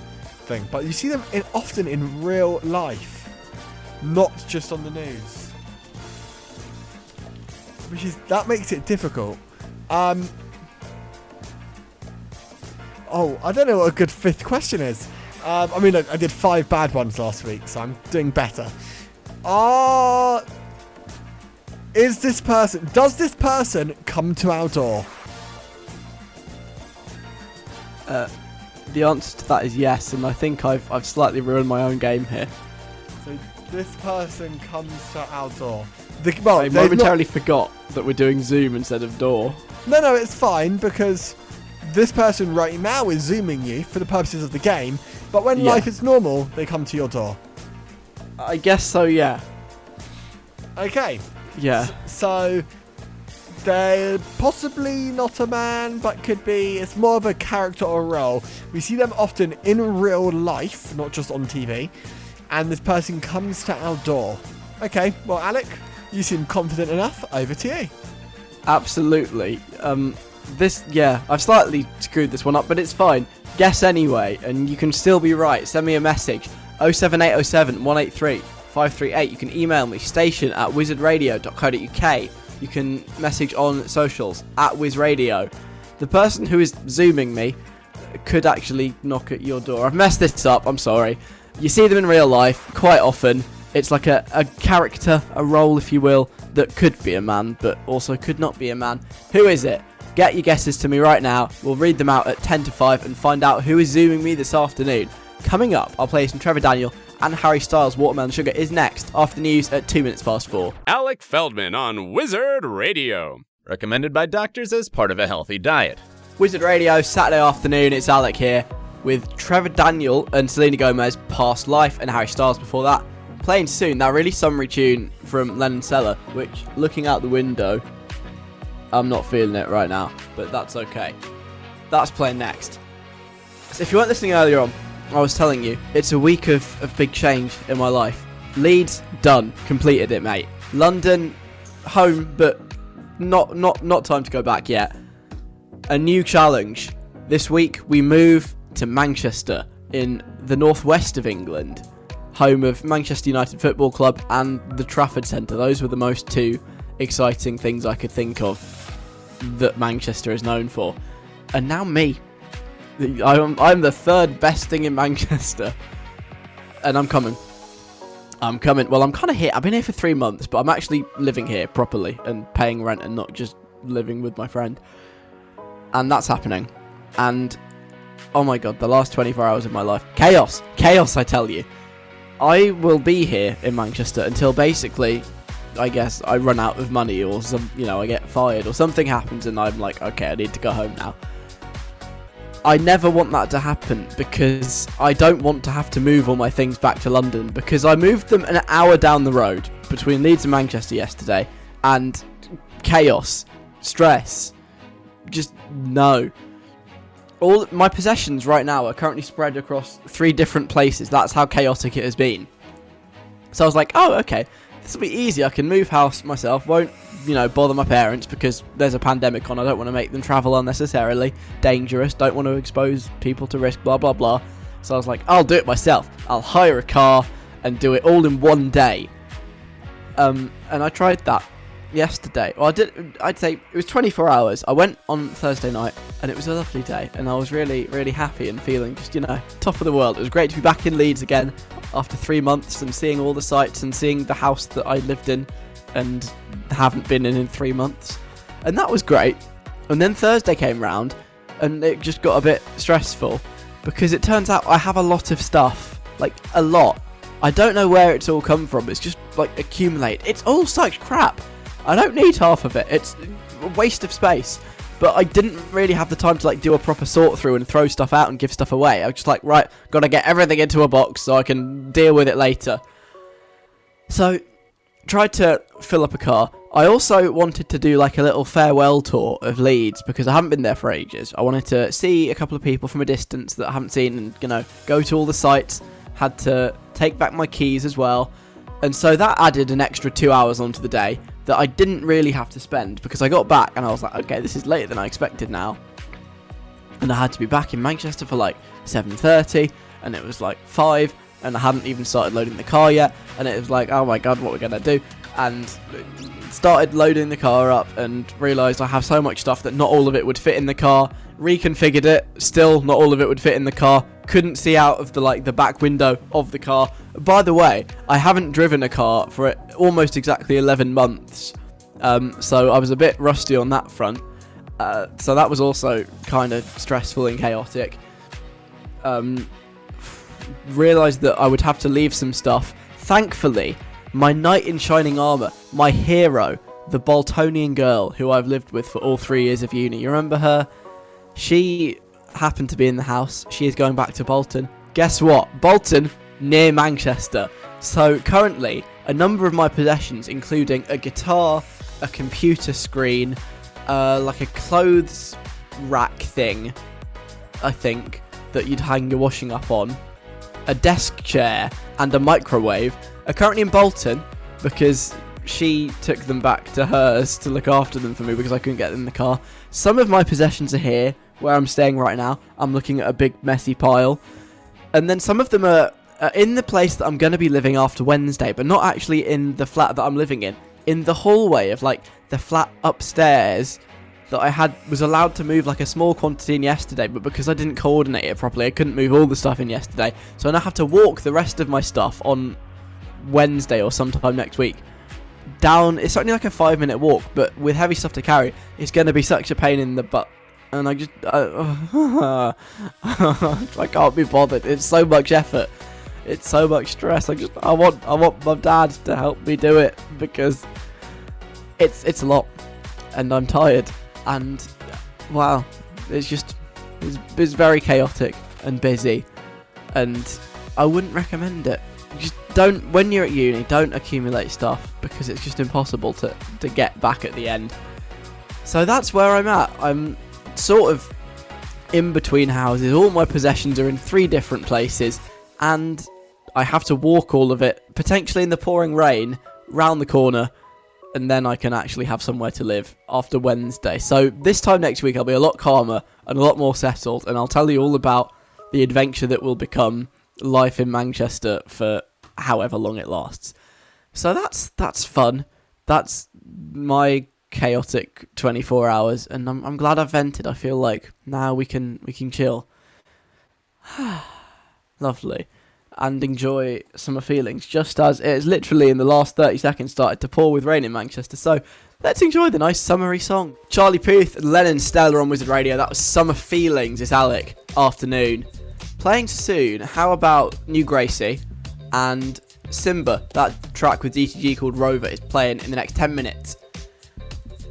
thing. But you see them in, often in real life, not just on the news, which is that makes it difficult. Um, Oh, I don't know what a good fifth question is. Um, I mean, look, I did five bad ones last week, so I'm doing better. Uh, is this person, does this person come to our door? The answer to that is yes, and I think I've I've slightly ruined my own game here. So this person comes to our door. The, well, I they've not- momentarily forgot that we're doing Zoom instead of door. No, no, it's fine because this person right now is zooming you for the purposes of the game. But when Yeah. life is normal, they come to your door. I guess so. Yeah. Okay. Yeah. So they're possibly not a man, but could be. It's more of a character or role. We see them often in real life, not just on TV. And this person comes to our door. Okay, well, Alec, you seem confident enough. Over to you. Absolutely. Um, this, yeah, I've slightly screwed this one up, but it's fine. Guess anyway, and you can still be right. Send me a message 07807 183 538. You can email me station at wizardradio.co.uk. You can message on socials at wizradio. The person who is zooming me could actually knock at your door. I've messed this up, I'm sorry. You see them in real life quite often. It's like a, a character, a role, if you will, that could be a man, but also could not be a man. Who is it? Get your guesses to me right now. We'll read them out at 10 to 5 and find out who is zooming me this afternoon. Coming up, I'll play some Trevor Daniel and Harry Styles Watermelon Sugar is next after the news at 2 minutes past 4. Alec Feldman on Wizard Radio. Recommended by doctors as part of a healthy diet. Wizard Radio, Saturday afternoon, it's Alec here with Trevor Daniel and Selena Gomez, Past Life, and Harry Styles before that. Playing soon, that really summery tune from Lennon Stella, which, looking out the window, I'm not feeling it right now, but that's okay. That's playing next. So if you weren't listening earlier on, I was telling you, it's a week of, of big change in my life. Leeds, done, completed it, mate. London, home, but not not not time to go back yet a new challenge. This week we move to Manchester in the northwest of England, home of Manchester United Football Club and the Trafford Centre. Those were the most two exciting things I could think of that Manchester is known for. And now me. I'm, I'm the third best thing in Manchester. And I'm coming. I'm coming. Well, I'm kind of here. I've been here for three months, but I'm actually living here properly and paying rent and not just living with my friend and that's happening. And oh my god, the last 24 hours of my life chaos, chaos! I tell you, I will be here in Manchester until basically, I guess I run out of money or some, you know, I get fired or something happens, and I'm like, okay, I need to go home now. I never want that to happen because I don't want to have to move all my things back to London because I moved them an hour down the road between Leeds and Manchester yesterday and chaos, stress, just no. All my possessions right now are currently spread across three different places. That's how chaotic it has been. So I was like, oh, okay, this will be easy. I can move house myself. Won't you know bother my parents because there's a pandemic on. I don't want to make them travel unnecessarily. Dangerous. Don't want to expose people to risk. Blah blah blah. So I was like, I'll do it myself. I'll hire a car and do it all in one day. Um, and I tried that yesterday. Well, I did. I'd say it was 24 hours. I went on Thursday night, and it was a lovely day, and I was really, really happy and feeling just you know top of the world. It was great to be back in Leeds again after three months and seeing all the sights and seeing the house that I lived in and haven't been in in three months, and that was great. And then Thursday came round, and it just got a bit stressful because it turns out I have a lot of stuff, like a lot. I don't know where it's all come from. It's just like accumulate. It's all such crap. I don't need half of it. It's a waste of space. But I didn't really have the time to like do a proper sort through and throw stuff out and give stuff away. I was just like, right, gotta get everything into a box so I can deal with it later. So, tried to fill up a car. I also wanted to do like a little farewell tour of Leeds because I haven't been there for ages. I wanted to see a couple of people from a distance that I haven't seen and, you know, go to all the sites. Had to take back my keys as well. And so that added an extra two hours onto the day that I didn't really have to spend because I got back and I was like, okay, this is later than I expected now. And I had to be back in Manchester for like 7:30 and it was like 5 and I hadn't even started loading the car yet and it was like, oh my god, what we're going to do? And started loading the car up and realized I have so much stuff that not all of it would fit in the car. Reconfigured it, still not all of it would fit in the car. Couldn't see out of the like the back window of the car. By the way, I haven't driven a car for almost exactly 11 months. Um, so I was a bit rusty on that front. Uh, so that was also kind of stressful and chaotic. Um, realized that I would have to leave some stuff. Thankfully, my knight in shining armor, my hero, the Boltonian girl who I've lived with for all three years of uni. You remember her? She happened to be in the house. She is going back to Bolton. Guess what? Bolton, near Manchester. So currently, a number of my possessions, including a guitar, a computer screen, uh, like a clothes rack thing, I think, that you'd hang your washing up on, a desk chair, and a microwave, are currently in Bolton because she took them back to hers to look after them for me because I couldn't get them in the car. Some of my possessions are here, where I'm staying right now. I'm looking at a big messy pile. And then some of them are, are in the place that I'm going to be living after Wednesday, but not actually in the flat that I'm living in. In the hallway of like the flat upstairs that I had was allowed to move like a small quantity in yesterday, but because I didn't coordinate it properly, I couldn't move all the stuff in yesterday. So I now have to walk the rest of my stuff on Wednesday or sometime next week down. It's only like a five minute walk, but with heavy stuff to carry, it's going to be such a pain in the butt. And I just, uh, I can't be bothered. It's so much effort. It's so much stress. I just, I want, I want my dad to help me do it because it's, it's a lot, and I'm tired. And wow, it's just, it's, it's very chaotic and busy, and I wouldn't recommend it just don't when you're at uni don't accumulate stuff because it's just impossible to to get back at the end so that's where i'm at i'm sort of in between houses all my possessions are in three different places and i have to walk all of it potentially in the pouring rain round the corner and then i can actually have somewhere to live after wednesday so this time next week i'll be a lot calmer and a lot more settled and i'll tell you all about the adventure that will become life in Manchester for however long it lasts. So that's that's fun. That's my chaotic 24 hours and I'm I'm glad I've vented. I feel like now we can we can chill. Lovely. And enjoy summer feelings, just as it is literally in the last 30 seconds started to pour with rain in Manchester. So let's enjoy the nice summery song. Charlie Puth Lennon Stella on Wizard Radio. That was Summer Feelings. It's Alec. Afternoon. Playing soon, how about New Gracey and Simba? That track with DTG called Rover is playing in the next 10 minutes.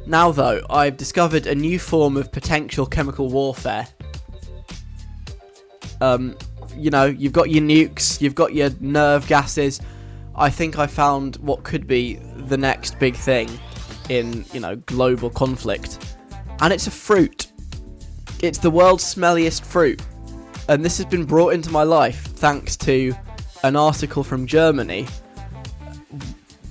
Now, though, I've discovered a new form of potential chemical warfare. Um, you know, you've got your nukes, you've got your nerve gases. I think I found what could be the next big thing in, you know, global conflict. And it's a fruit. It's the world's smelliest fruit. And this has been brought into my life thanks to an article from Germany.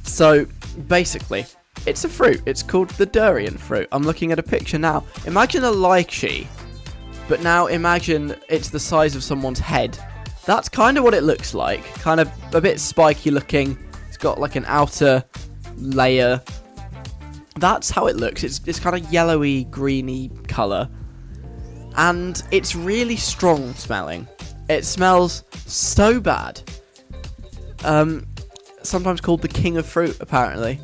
So, basically, it's a fruit. It's called the durian fruit. I'm looking at a picture now. Imagine a lychee, but now imagine it's the size of someone's head. That's kind of what it looks like. Kind of a bit spiky looking. It's got like an outer layer. That's how it looks. It's, it's kind of yellowy, greeny colour. And it's really strong smelling. It smells so bad. Um, sometimes called the king of fruit, apparently.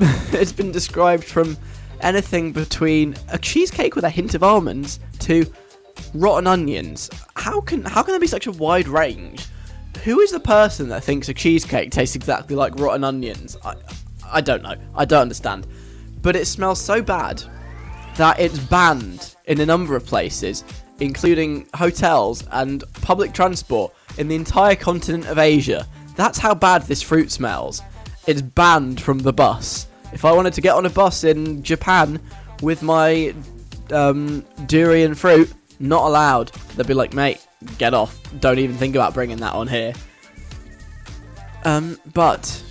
it's been described from anything between a cheesecake with a hint of almonds to rotten onions. How can how can there be such a wide range? Who is the person that thinks a cheesecake tastes exactly like rotten onions? I I don't know. I don't understand. But it smells so bad that it's banned in a number of places, including hotels and public transport in the entire continent of Asia. That's how bad this fruit smells. It's banned from the bus. If I wanted to get on a bus in Japan with my um, durian fruit, not allowed. They'd be like, mate, get off. Don't even think about bringing that on here. Um, but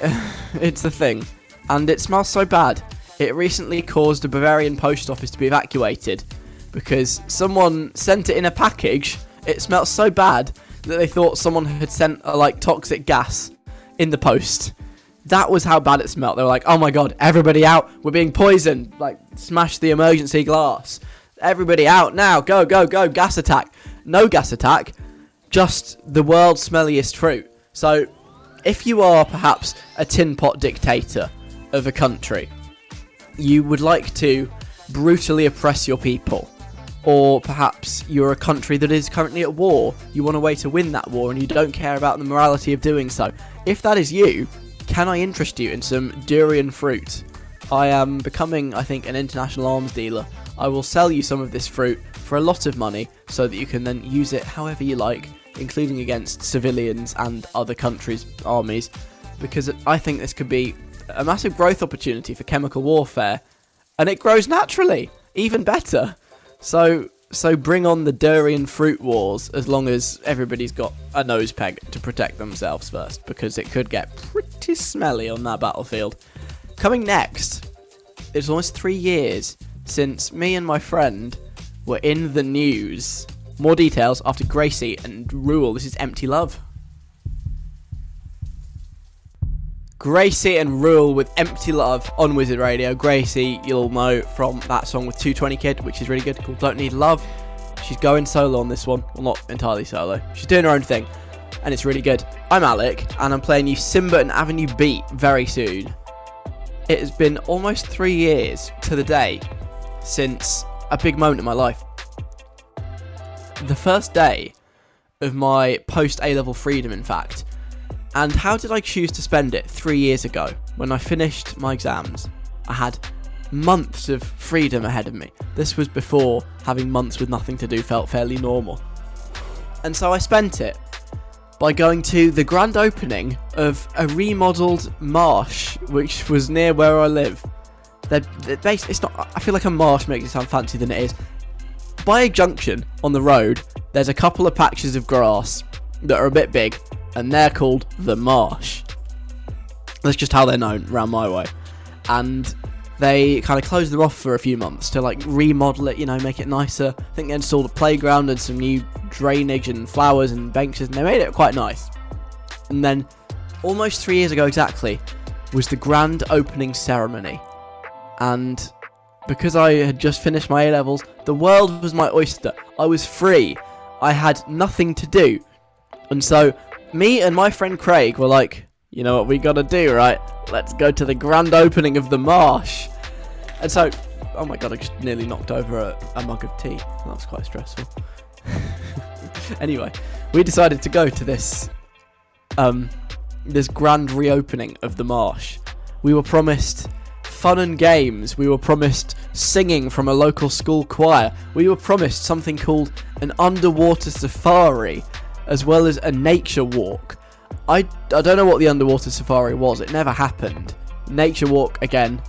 it's the thing, and it smells so bad. It recently caused a Bavarian post office to be evacuated because someone sent it in a package. It smelled so bad that they thought someone had sent a like toxic gas in the post. That was how bad it smelled. They were like, "Oh my god, everybody out! We're being poisoned!" Like, smash the emergency glass. Everybody out now! Go, go, go! Gas attack! No gas attack. Just the world's smelliest fruit. So, if you are perhaps a tin pot dictator of a country, you would like to brutally oppress your people, or perhaps you're a country that is currently at war, you want a way to win that war and you don't care about the morality of doing so. If that is you, can I interest you in some durian fruit? I am becoming, I think, an international arms dealer. I will sell you some of this fruit for a lot of money so that you can then use it however you like, including against civilians and other countries' armies, because I think this could be a massive growth opportunity for chemical warfare, and it grows naturally, even better. So, so bring on the durian fruit wars as long as everybody's got a nose peg to protect themselves first, because it could get pretty smelly on that battlefield. Coming next, it's almost three years since me and my friend were in the news. More details after Gracey and Rule. This is Empty Love. Gracey and Rule with Empty Love on Wizard Radio. Gracey, you'll know from that song with 220 Kid, which is really good, called Don't Need Love. She's going solo on this one. Well, not entirely solo. She's doing her own thing, and it's really good. I'm Alec, and I'm playing you Simba and Avenue Beat very soon. It has been almost three years to the day since a big moment in my life. The first day of my post A level freedom, in fact. And how did I choose to spend it three years ago when I finished my exams? I had months of freedom ahead of me. This was before having months with nothing to do felt fairly normal. And so I spent it by going to the grand opening of a remodeled marsh, which was near where I live. They're, they're it's not. I feel like a marsh makes it sound fancier than it is. By a junction on the road, there's a couple of patches of grass that are a bit big, and they're called the marsh. That's just how they're known around my way. And they kind of closed them off for a few months to like remodel it, you know, make it nicer. I think they installed a playground and some new drainage and flowers and benches, and they made it quite nice. And then, almost three years ago exactly, was the grand opening ceremony. And because I had just finished my A levels, the world was my oyster. I was free. I had nothing to do. And so, me and my friend Craig were like, you know what we gotta do, right? Let's go to the grand opening of the marsh. And so, oh my god, I just nearly knocked over a, a mug of tea. That was quite stressful. anyway, we decided to go to this, um, this grand reopening of the marsh. We were promised fun and games. We were promised singing from a local school choir. We were promised something called an underwater safari, as well as a nature walk. I, I don't know what the underwater safari was, it never happened. Nature walk, again,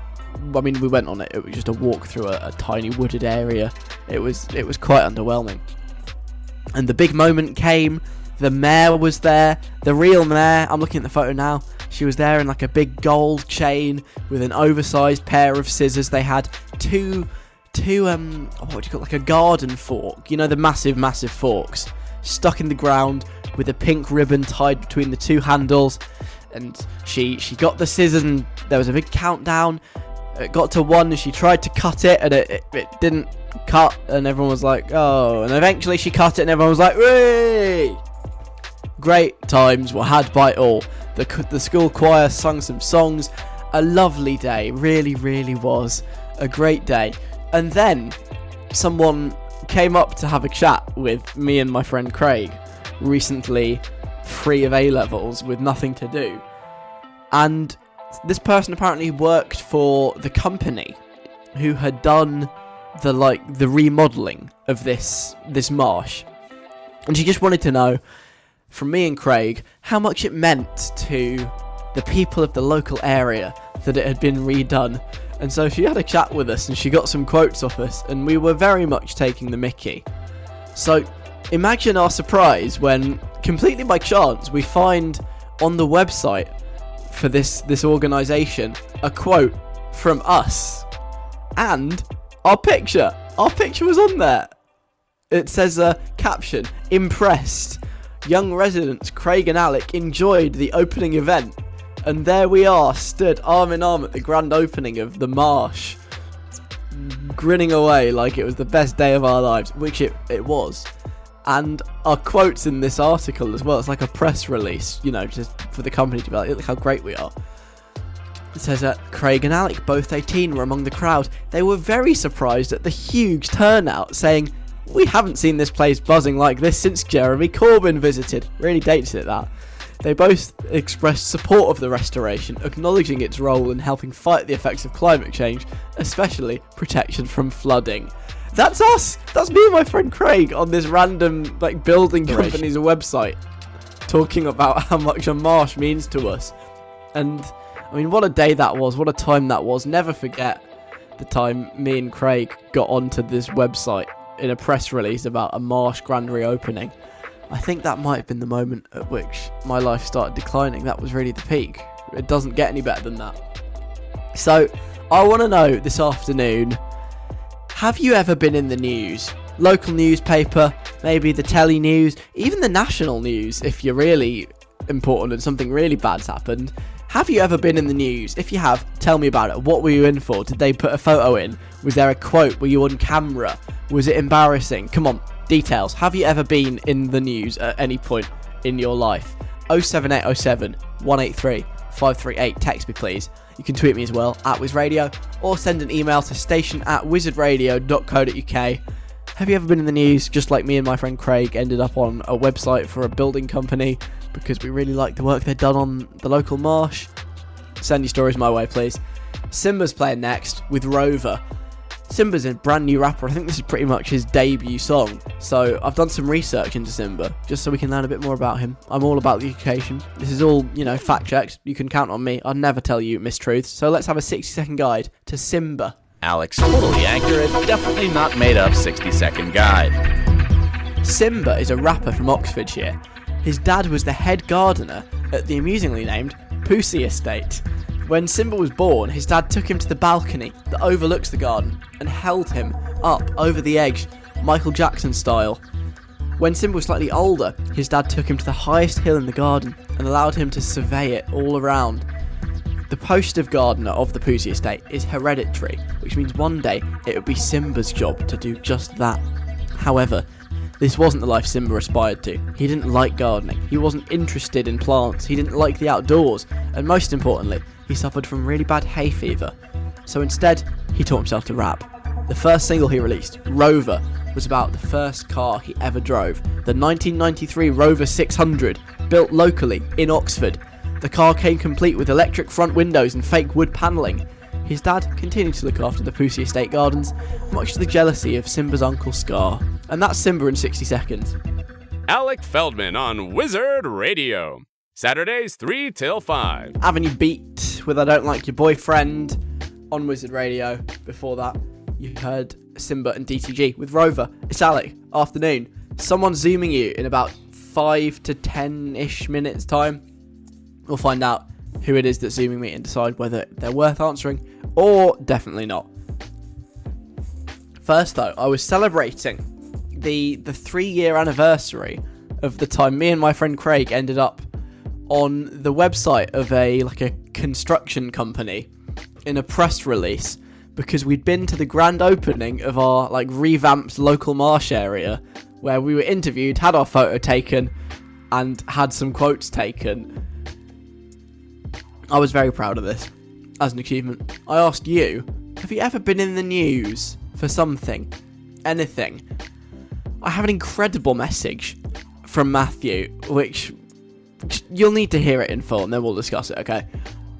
I mean, we went on it. It was just a walk through a, a tiny wooded area. It was it was quite underwhelming. And the big moment came. The mayor was there, the real mayor. I'm looking at the photo now. She was there in like a big gold chain with an oversized pair of scissors. They had two, two um, what do you call it? like a garden fork? You know the massive, massive forks stuck in the ground with a pink ribbon tied between the two handles. And she she got the scissors and there was a big countdown. It got to one and she tried to cut it and it, it, it didn't cut and everyone was like, oh. And eventually she cut it and everyone was like, Whee! Great times were had by all. The, the school choir sung some songs. A lovely day, really, really was a great day. And then someone came up to have a chat with me and my friend Craig, recently free of A levels with nothing to do. And this person apparently worked for the company who had done the like the remodeling of this this marsh. And she just wanted to know from me and Craig how much it meant to the people of the local area that it had been redone. And so she had a chat with us and she got some quotes off us, and we were very much taking the mickey. So imagine our surprise when, completely by chance, we find on the website for this, this organisation a quote from us and our picture. Our picture was on there. It says a uh, caption Impressed. Young residents Craig and Alec enjoyed the opening event and there we are, stood arm in arm at the grand opening of the marsh, grinning away like it was the best day of our lives, which it, it was. And our quotes in this article as well, it's like a press release, you know, just for the company to be like, look how great we are. It says that Craig and Alec, both 18, were among the crowd. They were very surprised at the huge turnout, saying, We haven't seen this place buzzing like this since Jeremy Corbyn visited. Really dates it, that. They both expressed support of the restoration, acknowledging its role in helping fight the effects of climate change, especially protection from flooding. That's us! That's me and my friend Craig on this random like building company's website talking about how much a marsh means to us. And I mean what a day that was, what a time that was. Never forget the time me and Craig got onto this website in a press release about a marsh grand reopening. I think that might have been the moment at which my life started declining. That was really the peak. It doesn't get any better than that. So, I want to know this afternoon have you ever been in the news? Local newspaper, maybe the telly news, even the national news if you're really important and something really bad's happened. Have you ever been in the news? If you have, tell me about it. What were you in for? Did they put a photo in? Was there a quote? Were you on camera? Was it embarrassing? Come on, Details. Have you ever been in the news at any point in your life? 07807 183 538. Text me, please. You can tweet me as well at WizRadio or send an email to station at wizardradio.co.uk. Have you ever been in the news just like me and my friend Craig ended up on a website for a building company because we really like the work they've done on the local marsh? Send your stories my way, please. Simba's playing next with Rover. Simba's a brand new rapper. I think this is pretty much his debut song. So I've done some research into Simba just so we can learn a bit more about him. I'm all about the education. This is all, you know, fact checks. You can count on me. I'll never tell you mistruths. So let's have a 60 second guide to Simba. Alex, totally accurate, definitely not made up 60 second guide. Simba is a rapper from Oxfordshire. His dad was the head gardener at the amusingly named Pusey Estate. When Simba was born, his dad took him to the balcony that overlooks the garden and held him up over the edge, Michael Jackson style. When Simba was slightly older, his dad took him to the highest hill in the garden and allowed him to survey it all around. The post of gardener of the Pusey estate is hereditary, which means one day it would be Simba's job to do just that. However, this wasn't the life Simba aspired to. He didn't like gardening, he wasn't interested in plants, he didn't like the outdoors, and most importantly, he suffered from really bad hay fever. So instead, he taught himself to rap. The first single he released, Rover, was about the first car he ever drove, the 1993 Rover 600, built locally in Oxford. The car came complete with electric front windows and fake wood panelling. His dad continued to look after the Pusey Estate Gardens, much to the jealousy of Simba's uncle Scar. And that's Simba in 60 seconds. Alec Feldman on Wizard Radio. Saturdays 3 till 5. Avenue beat with I Don't Like Your Boyfriend on Wizard Radio. Before that, you heard Simba and DTG with Rover. It's Alec, afternoon. Someone's zooming you in about 5 to 10 ish minutes' time. We'll find out who it is that's zooming me and decide whether they're worth answering or definitely not. First, though, I was celebrating the the three year anniversary of the time me and my friend Craig ended up on the website of a like a construction company in a press release because we'd been to the grand opening of our like revamped local marsh area where we were interviewed, had our photo taken, and had some quotes taken. I was very proud of this as an achievement. I asked you, have you ever been in the news for something? Anything? I have an incredible message from Matthew, which you'll need to hear it in full and then we'll discuss it, okay?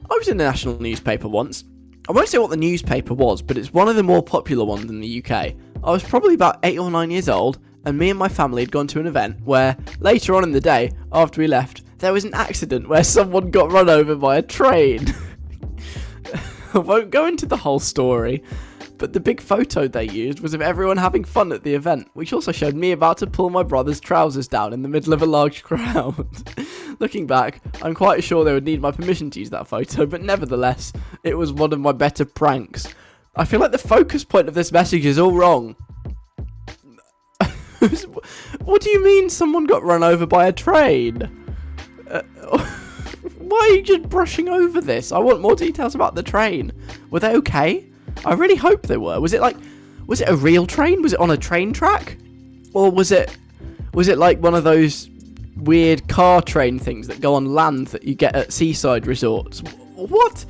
I was in the national newspaper once. I won't say what the newspaper was, but it's one of the more popular ones in the UK. I was probably about 8 or 9 years old, and me and my family had gone to an event where, later on in the day, after we left, there was an accident where someone got run over by a train. Won't go into the whole story, but the big photo they used was of everyone having fun at the event, which also showed me about to pull my brother's trousers down in the middle of a large crowd. Looking back, I'm quite sure they would need my permission to use that photo, but nevertheless, it was one of my better pranks. I feel like the focus point of this message is all wrong. what do you mean someone got run over by a train? Uh, why are you just brushing over this? I want more details about the train. Were they okay? I really hope they were. Was it like, was it a real train? Was it on a train track, or was it, was it like one of those weird car train things that go on land that you get at seaside resorts? What?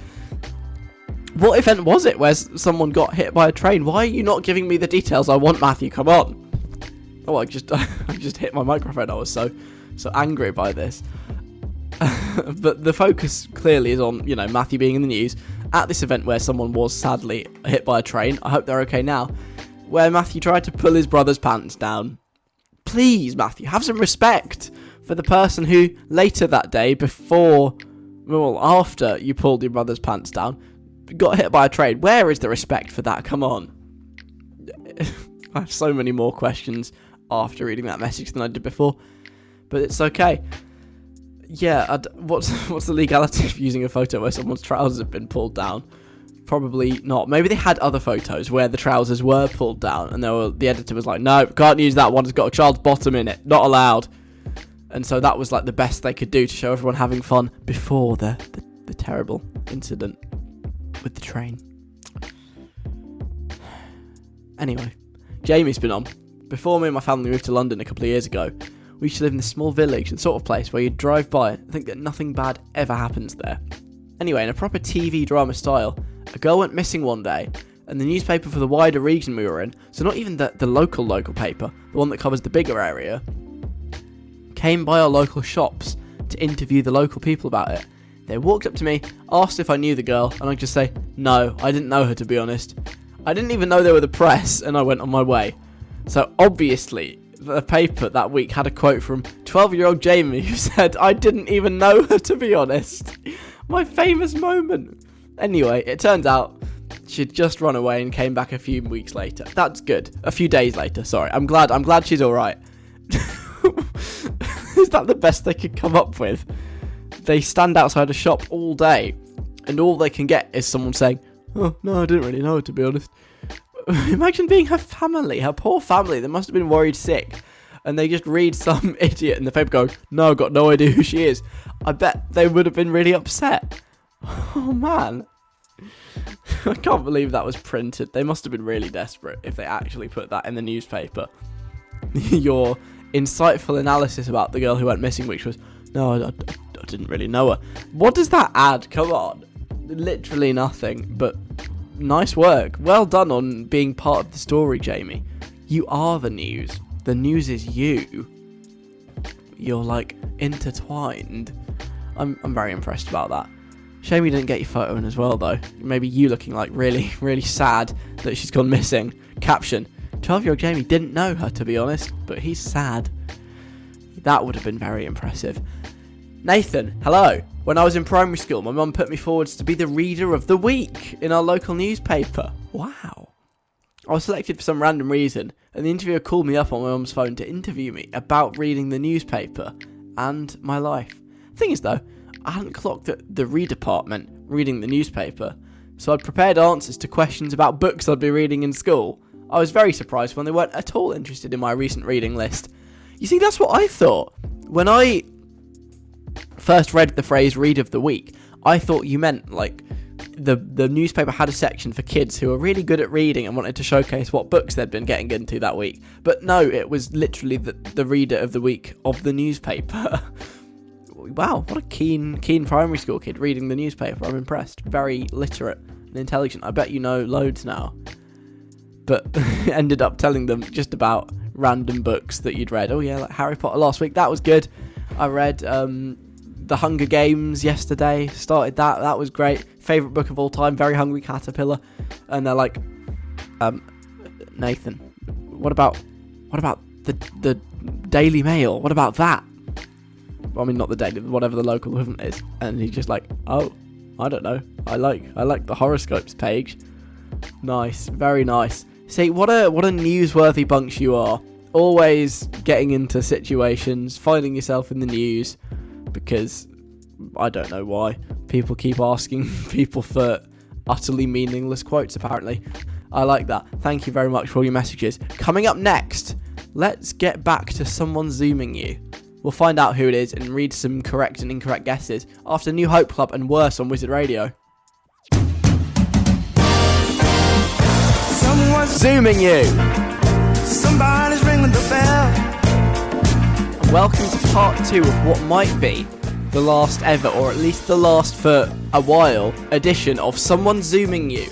What event was it where someone got hit by a train? Why are you not giving me the details I want, Matthew? Come on. Oh, I just I just hit my microphone. I was so so angry by this. but the focus clearly is on, you know, Matthew being in the news at this event where someone was sadly hit by a train. I hope they're okay now. Where Matthew tried to pull his brother's pants down. Please, Matthew, have some respect for the person who later that day, before, well, after you pulled your brother's pants down, got hit by a train. Where is the respect for that? Come on. I have so many more questions after reading that message than I did before, but it's okay yeah, I'd, what's what's the legality of using a photo where someone's trousers have been pulled down? Probably not. Maybe they had other photos where the trousers were pulled down, and were, the editor was like, "No, can't use that one. It's got a child's bottom in it. Not allowed." And so that was like the best they could do to show everyone having fun before the, the, the terrible incident with the train. Anyway, Jamie's been on. Before me and my family moved to London a couple of years ago, we used to live in this small village, the sort of place where you drive by and think that nothing bad ever happens there. Anyway, in a proper TV drama style, a girl went missing one day, and the newspaper for the wider region we were in, so not even the, the local local paper, the one that covers the bigger area, came by our local shops to interview the local people about it. They walked up to me, asked if I knew the girl, and I just say, no, I didn't know her to be honest. I didn't even know they were the press, and I went on my way. So obviously, the paper that week had a quote from 12 year old Jamie who said, I didn't even know her to be honest. My famous moment. Anyway, it turns out she'd just run away and came back a few weeks later. That's good. A few days later, sorry. I'm glad I'm glad she's alright. Is that the best they could come up with? They stand outside a shop all day and all they can get is someone saying, Oh no, I didn't really know to be honest. Imagine being her family, her poor family. They must have been worried sick. And they just read some idiot in the paper going, No, got no idea who she is. I bet they would have been really upset. Oh man. I can't believe that was printed. They must have been really desperate if they actually put that in the newspaper. Your insightful analysis about the girl who went missing, which was, no, I, I, I, didn't really know her. What does that add? Come on. Literally nothing, but nice work. Well done on being part of the story, Jamie. You are the news. The news is you. You're like intertwined. I'm, I'm very impressed about that. Shame you didn't get your photo in as well, though. Maybe you looking like really, really sad that she's gone missing. Caption 12 year old Jamie didn't know her, to be honest, but he's sad. That would have been very impressive. Nathan, hello. When I was in primary school, my mum put me forwards to be the reader of the week in our local newspaper. Wow. I was selected for some random reason, and the interviewer called me up on my mum's phone to interview me about reading the newspaper and my life. Thing is, though, I hadn't clocked that the read department reading the newspaper, so I'd prepared answers to questions about books I'd be reading in school. I was very surprised when they weren't at all interested in my recent reading list. You see, that's what I thought. When I first read the phrase read of the week, I thought you meant like the the newspaper had a section for kids who were really good at reading and wanted to showcase what books they'd been getting into that week. But no, it was literally the, the reader of the week of the newspaper. wow, what a keen keen primary school kid reading the newspaper. I'm impressed. Very literate and intelligent. I bet you know loads now. But ended up telling them just about random books that you'd read. Oh yeah, like Harry Potter last week. That was good. I read um, The Hunger Games yesterday. Started that. That was great. Favorite book of all time. Very Hungry Caterpillar. And they're like, um, Nathan, what about what about the the Daily Mail? What about that? I mean, not the daily, whatever the local equivalent is. And he's just like, oh, I don't know. I like I like the horoscopes page. Nice, very nice. See, what a what a newsworthy bunch you are. Always getting into situations, finding yourself in the news, because I don't know why people keep asking people for utterly meaningless quotes. Apparently, I like that. Thank you very much for all your messages. Coming up next, let's get back to someone zooming you. We'll find out who it is and read some correct and incorrect guesses after New Hope Club and worse on Wizard Radio. Someone's Zooming you! somebody's ringing the bell. Welcome to part two of what might be the last ever, or at least the last for a while, edition of Someone Zooming You.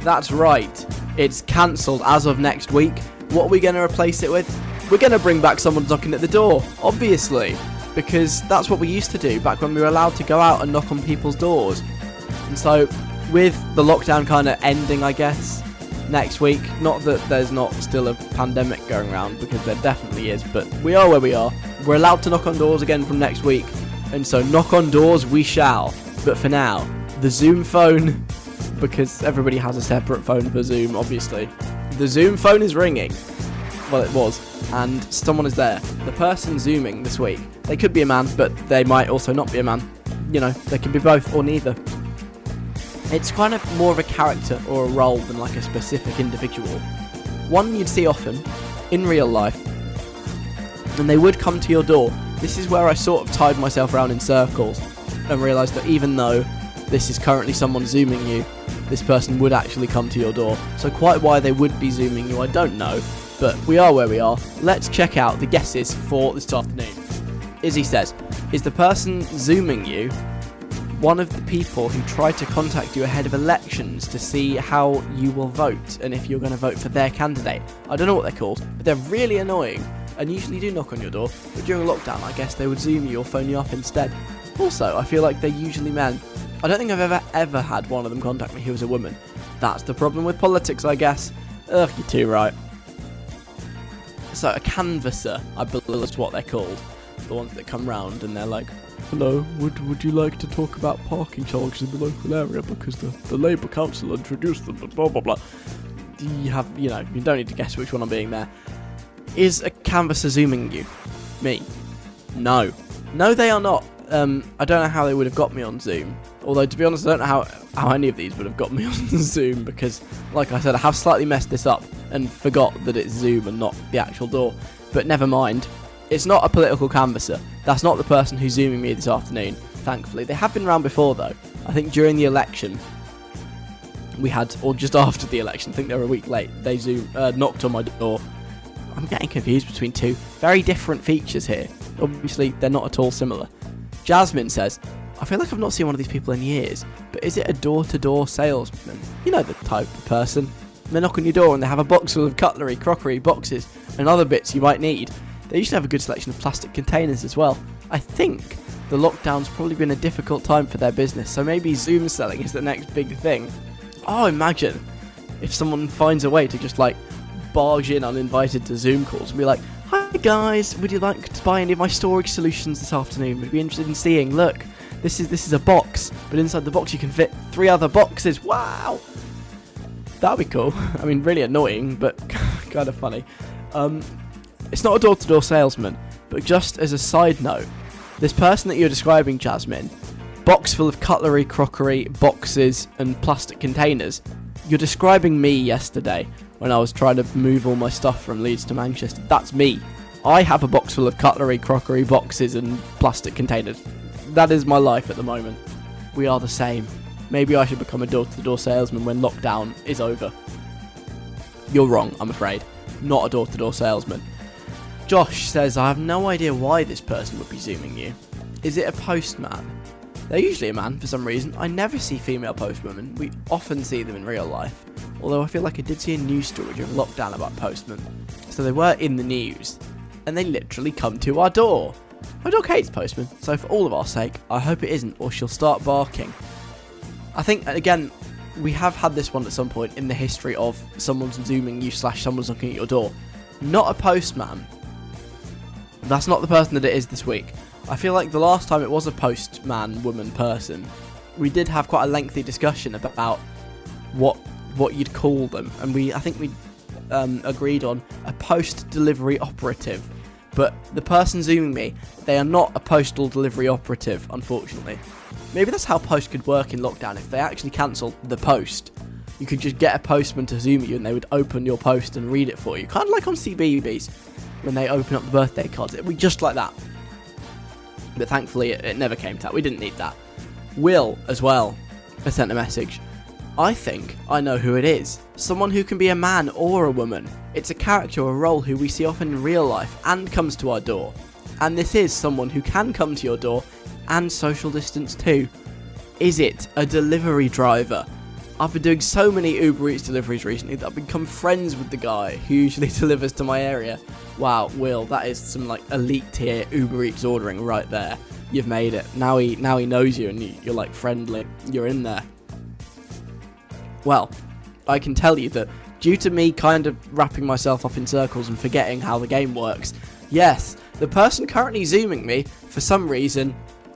That's right, it's cancelled as of next week. What are we going to replace it with? We're going to bring back someone knocking at the door, obviously, because that's what we used to do back when we were allowed to go out and knock on people's doors. And so, with the lockdown kind of ending, I guess, next week, not that there's not still a pandemic going around, because there definitely is, but we are where we are. We're allowed to knock on doors again from next week, and so knock on doors we shall. But for now, the Zoom phone, because everybody has a separate phone for Zoom, obviously. The Zoom phone is ringing. Well, it was, and someone is there. The person zooming this week, they could be a man, but they might also not be a man. You know, they could be both or neither. It's kind of more of a character or a role than like a specific individual. One you'd see often in real life, and they would come to your door. This is where I sort of tied myself around in circles and realised that even though this is currently someone zooming you, this person would actually come to your door. So, quite why they would be zooming you, I don't know, but we are where we are. Let's check out the guesses for this afternoon. Izzy says, Is the person zooming you one of the people who tried to contact you ahead of elections to see how you will vote and if you're going to vote for their candidate. I don't know what they're called, but they're really annoying and usually do knock on your door, but during lockdown, I guess they would zoom you or phone you up instead. Also, I feel like they're usually men. I don't think I've ever, ever had one of them contact me who was a woman. That's the problem with politics, I guess. Ugh, you're too right. So, a canvasser, I believe is what they're called. The ones that come round and they're like, Hello, would would you like to talk about parking charges in the local area because the, the Labour Council introduced them blah blah blah. You have you know, you don't need to guess which one I'm being there. Is a canvasser zooming you? Me? No. No they are not. Um I don't know how they would have got me on Zoom. Although to be honest I don't know how how any of these would have got me on Zoom because like I said I have slightly messed this up and forgot that it's Zoom and not the actual door. But never mind. It's not a political canvasser. That's not the person who's zooming me this afternoon, thankfully. They have been around before, though. I think during the election, we had, or just after the election, I think they were a week late, they zoom, uh, knocked on my door. I'm getting confused between two very different features here. Obviously, they're not at all similar. Jasmine says, I feel like I've not seen one of these people in years, but is it a door to door salesman? You know the type of person. They knock on your door and they have a box full of cutlery, crockery, boxes, and other bits you might need. They usually have a good selection of plastic containers as well. I think the lockdown's probably been a difficult time for their business, so maybe Zoom selling is the next big thing. Oh, imagine if someone finds a way to just like barge in uninvited to Zoom calls and be like, Hi guys, would you like to buy any of my storage solutions this afternoon? Would be interested in seeing? Look, this is this is a box, but inside the box you can fit three other boxes. Wow! That'd be cool. I mean, really annoying, but kind of funny. Um, it's not a door to door salesman, but just as a side note, this person that you're describing, Jasmine, box full of cutlery, crockery, boxes, and plastic containers. You're describing me yesterday when I was trying to move all my stuff from Leeds to Manchester. That's me. I have a box full of cutlery, crockery, boxes, and plastic containers. That is my life at the moment. We are the same. Maybe I should become a door to door salesman when lockdown is over. You're wrong, I'm afraid. Not a door to door salesman. Josh says, I have no idea why this person would be zooming you. Is it a postman? They're usually a man for some reason. I never see female postwomen. We often see them in real life. Although I feel like I did see a news story during lockdown about postmen. So they were in the news. And they literally come to our door. My dog hates postmen, so for all of our sake, I hope it isn't, or she'll start barking. I think, again, we have had this one at some point in the history of someone's zooming you slash someone's knocking at your door. Not a postman. That's not the person that it is this week. I feel like the last time it was a postman woman person, we did have quite a lengthy discussion about what what you'd call them, and we I think we um, agreed on a post delivery operative. But the person zooming me, they are not a postal delivery operative, unfortunately. Maybe that's how post could work in lockdown. If they actually cancelled the post, you could just get a postman to zoom you, and they would open your post and read it for you, kind of like on CBeebies when they open up the birthday cards. It'd be just like that. But thankfully, it, it never came to that. We didn't need that. Will, as well, has sent a message. I think I know who it is. Someone who can be a man or a woman. It's a character or a role who we see often in real life and comes to our door. And this is someone who can come to your door and social distance too. Is it a delivery driver? I've been doing so many Uber Eats deliveries recently that I've become friends with the guy who usually delivers to my area. Wow, Will, that is some like elite tier Uber Eats ordering right there. You've made it. Now he now he knows you and you, you're like friendly. You're in there. Well, I can tell you that due to me kind of wrapping myself up in circles and forgetting how the game works, yes, the person currently zooming me for some reason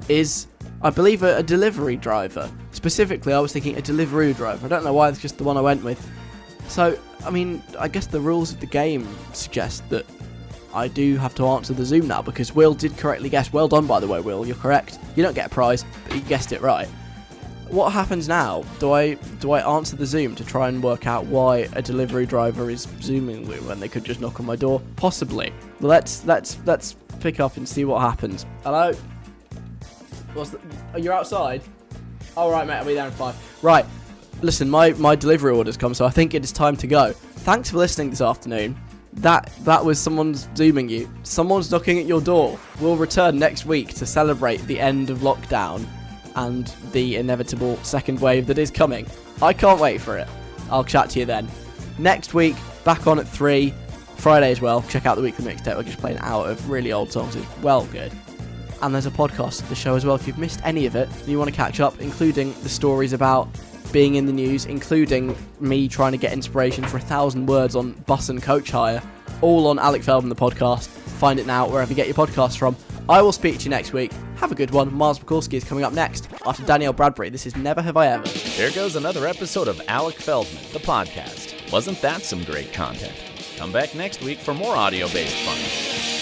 is, I believe, a, a delivery driver. Specifically, I was thinking a delivery driver. I don't know why it's just the one I went with. So, I mean, I guess the rules of the game suggest that I do have to answer the Zoom now because Will did correctly guess. Well done, by the way, Will. You're correct. You don't get a prize, but you guessed it right. What happens now? Do I do I answer the Zoom to try and work out why a delivery driver is zooming me when they could just knock on my door? Possibly. Let's let's let's pick up and see what happens. Hello. What's the, are you outside? All right, mate. I'll be there in five. Right. Listen, my my delivery order's come, so I think it is time to go. Thanks for listening this afternoon. That that was someone's zooming you. Someone's knocking at your door. We'll return next week to celebrate the end of lockdown and the inevitable second wave that is coming. I can't wait for it. I'll chat to you then. Next week, back on at 3. Friday as well. Check out the weekly mixtape. We're just playing out of really old songs. It's well good. And there's a podcast of the show as well. If you've missed any of it and you want to catch up, including the stories about being in the news, including me trying to get inspiration for a thousand words on bus and coach hire, all on Alec Feldman, the podcast. Find it now wherever you get your podcasts from. I will speak to you next week. Have a good one. Miles Mikulski is coming up next after Danielle Bradbery. This is Never Have I Ever. There goes another episode of Alec Feldman, the podcast. Wasn't that some great content? Come back next week for more audio based fun.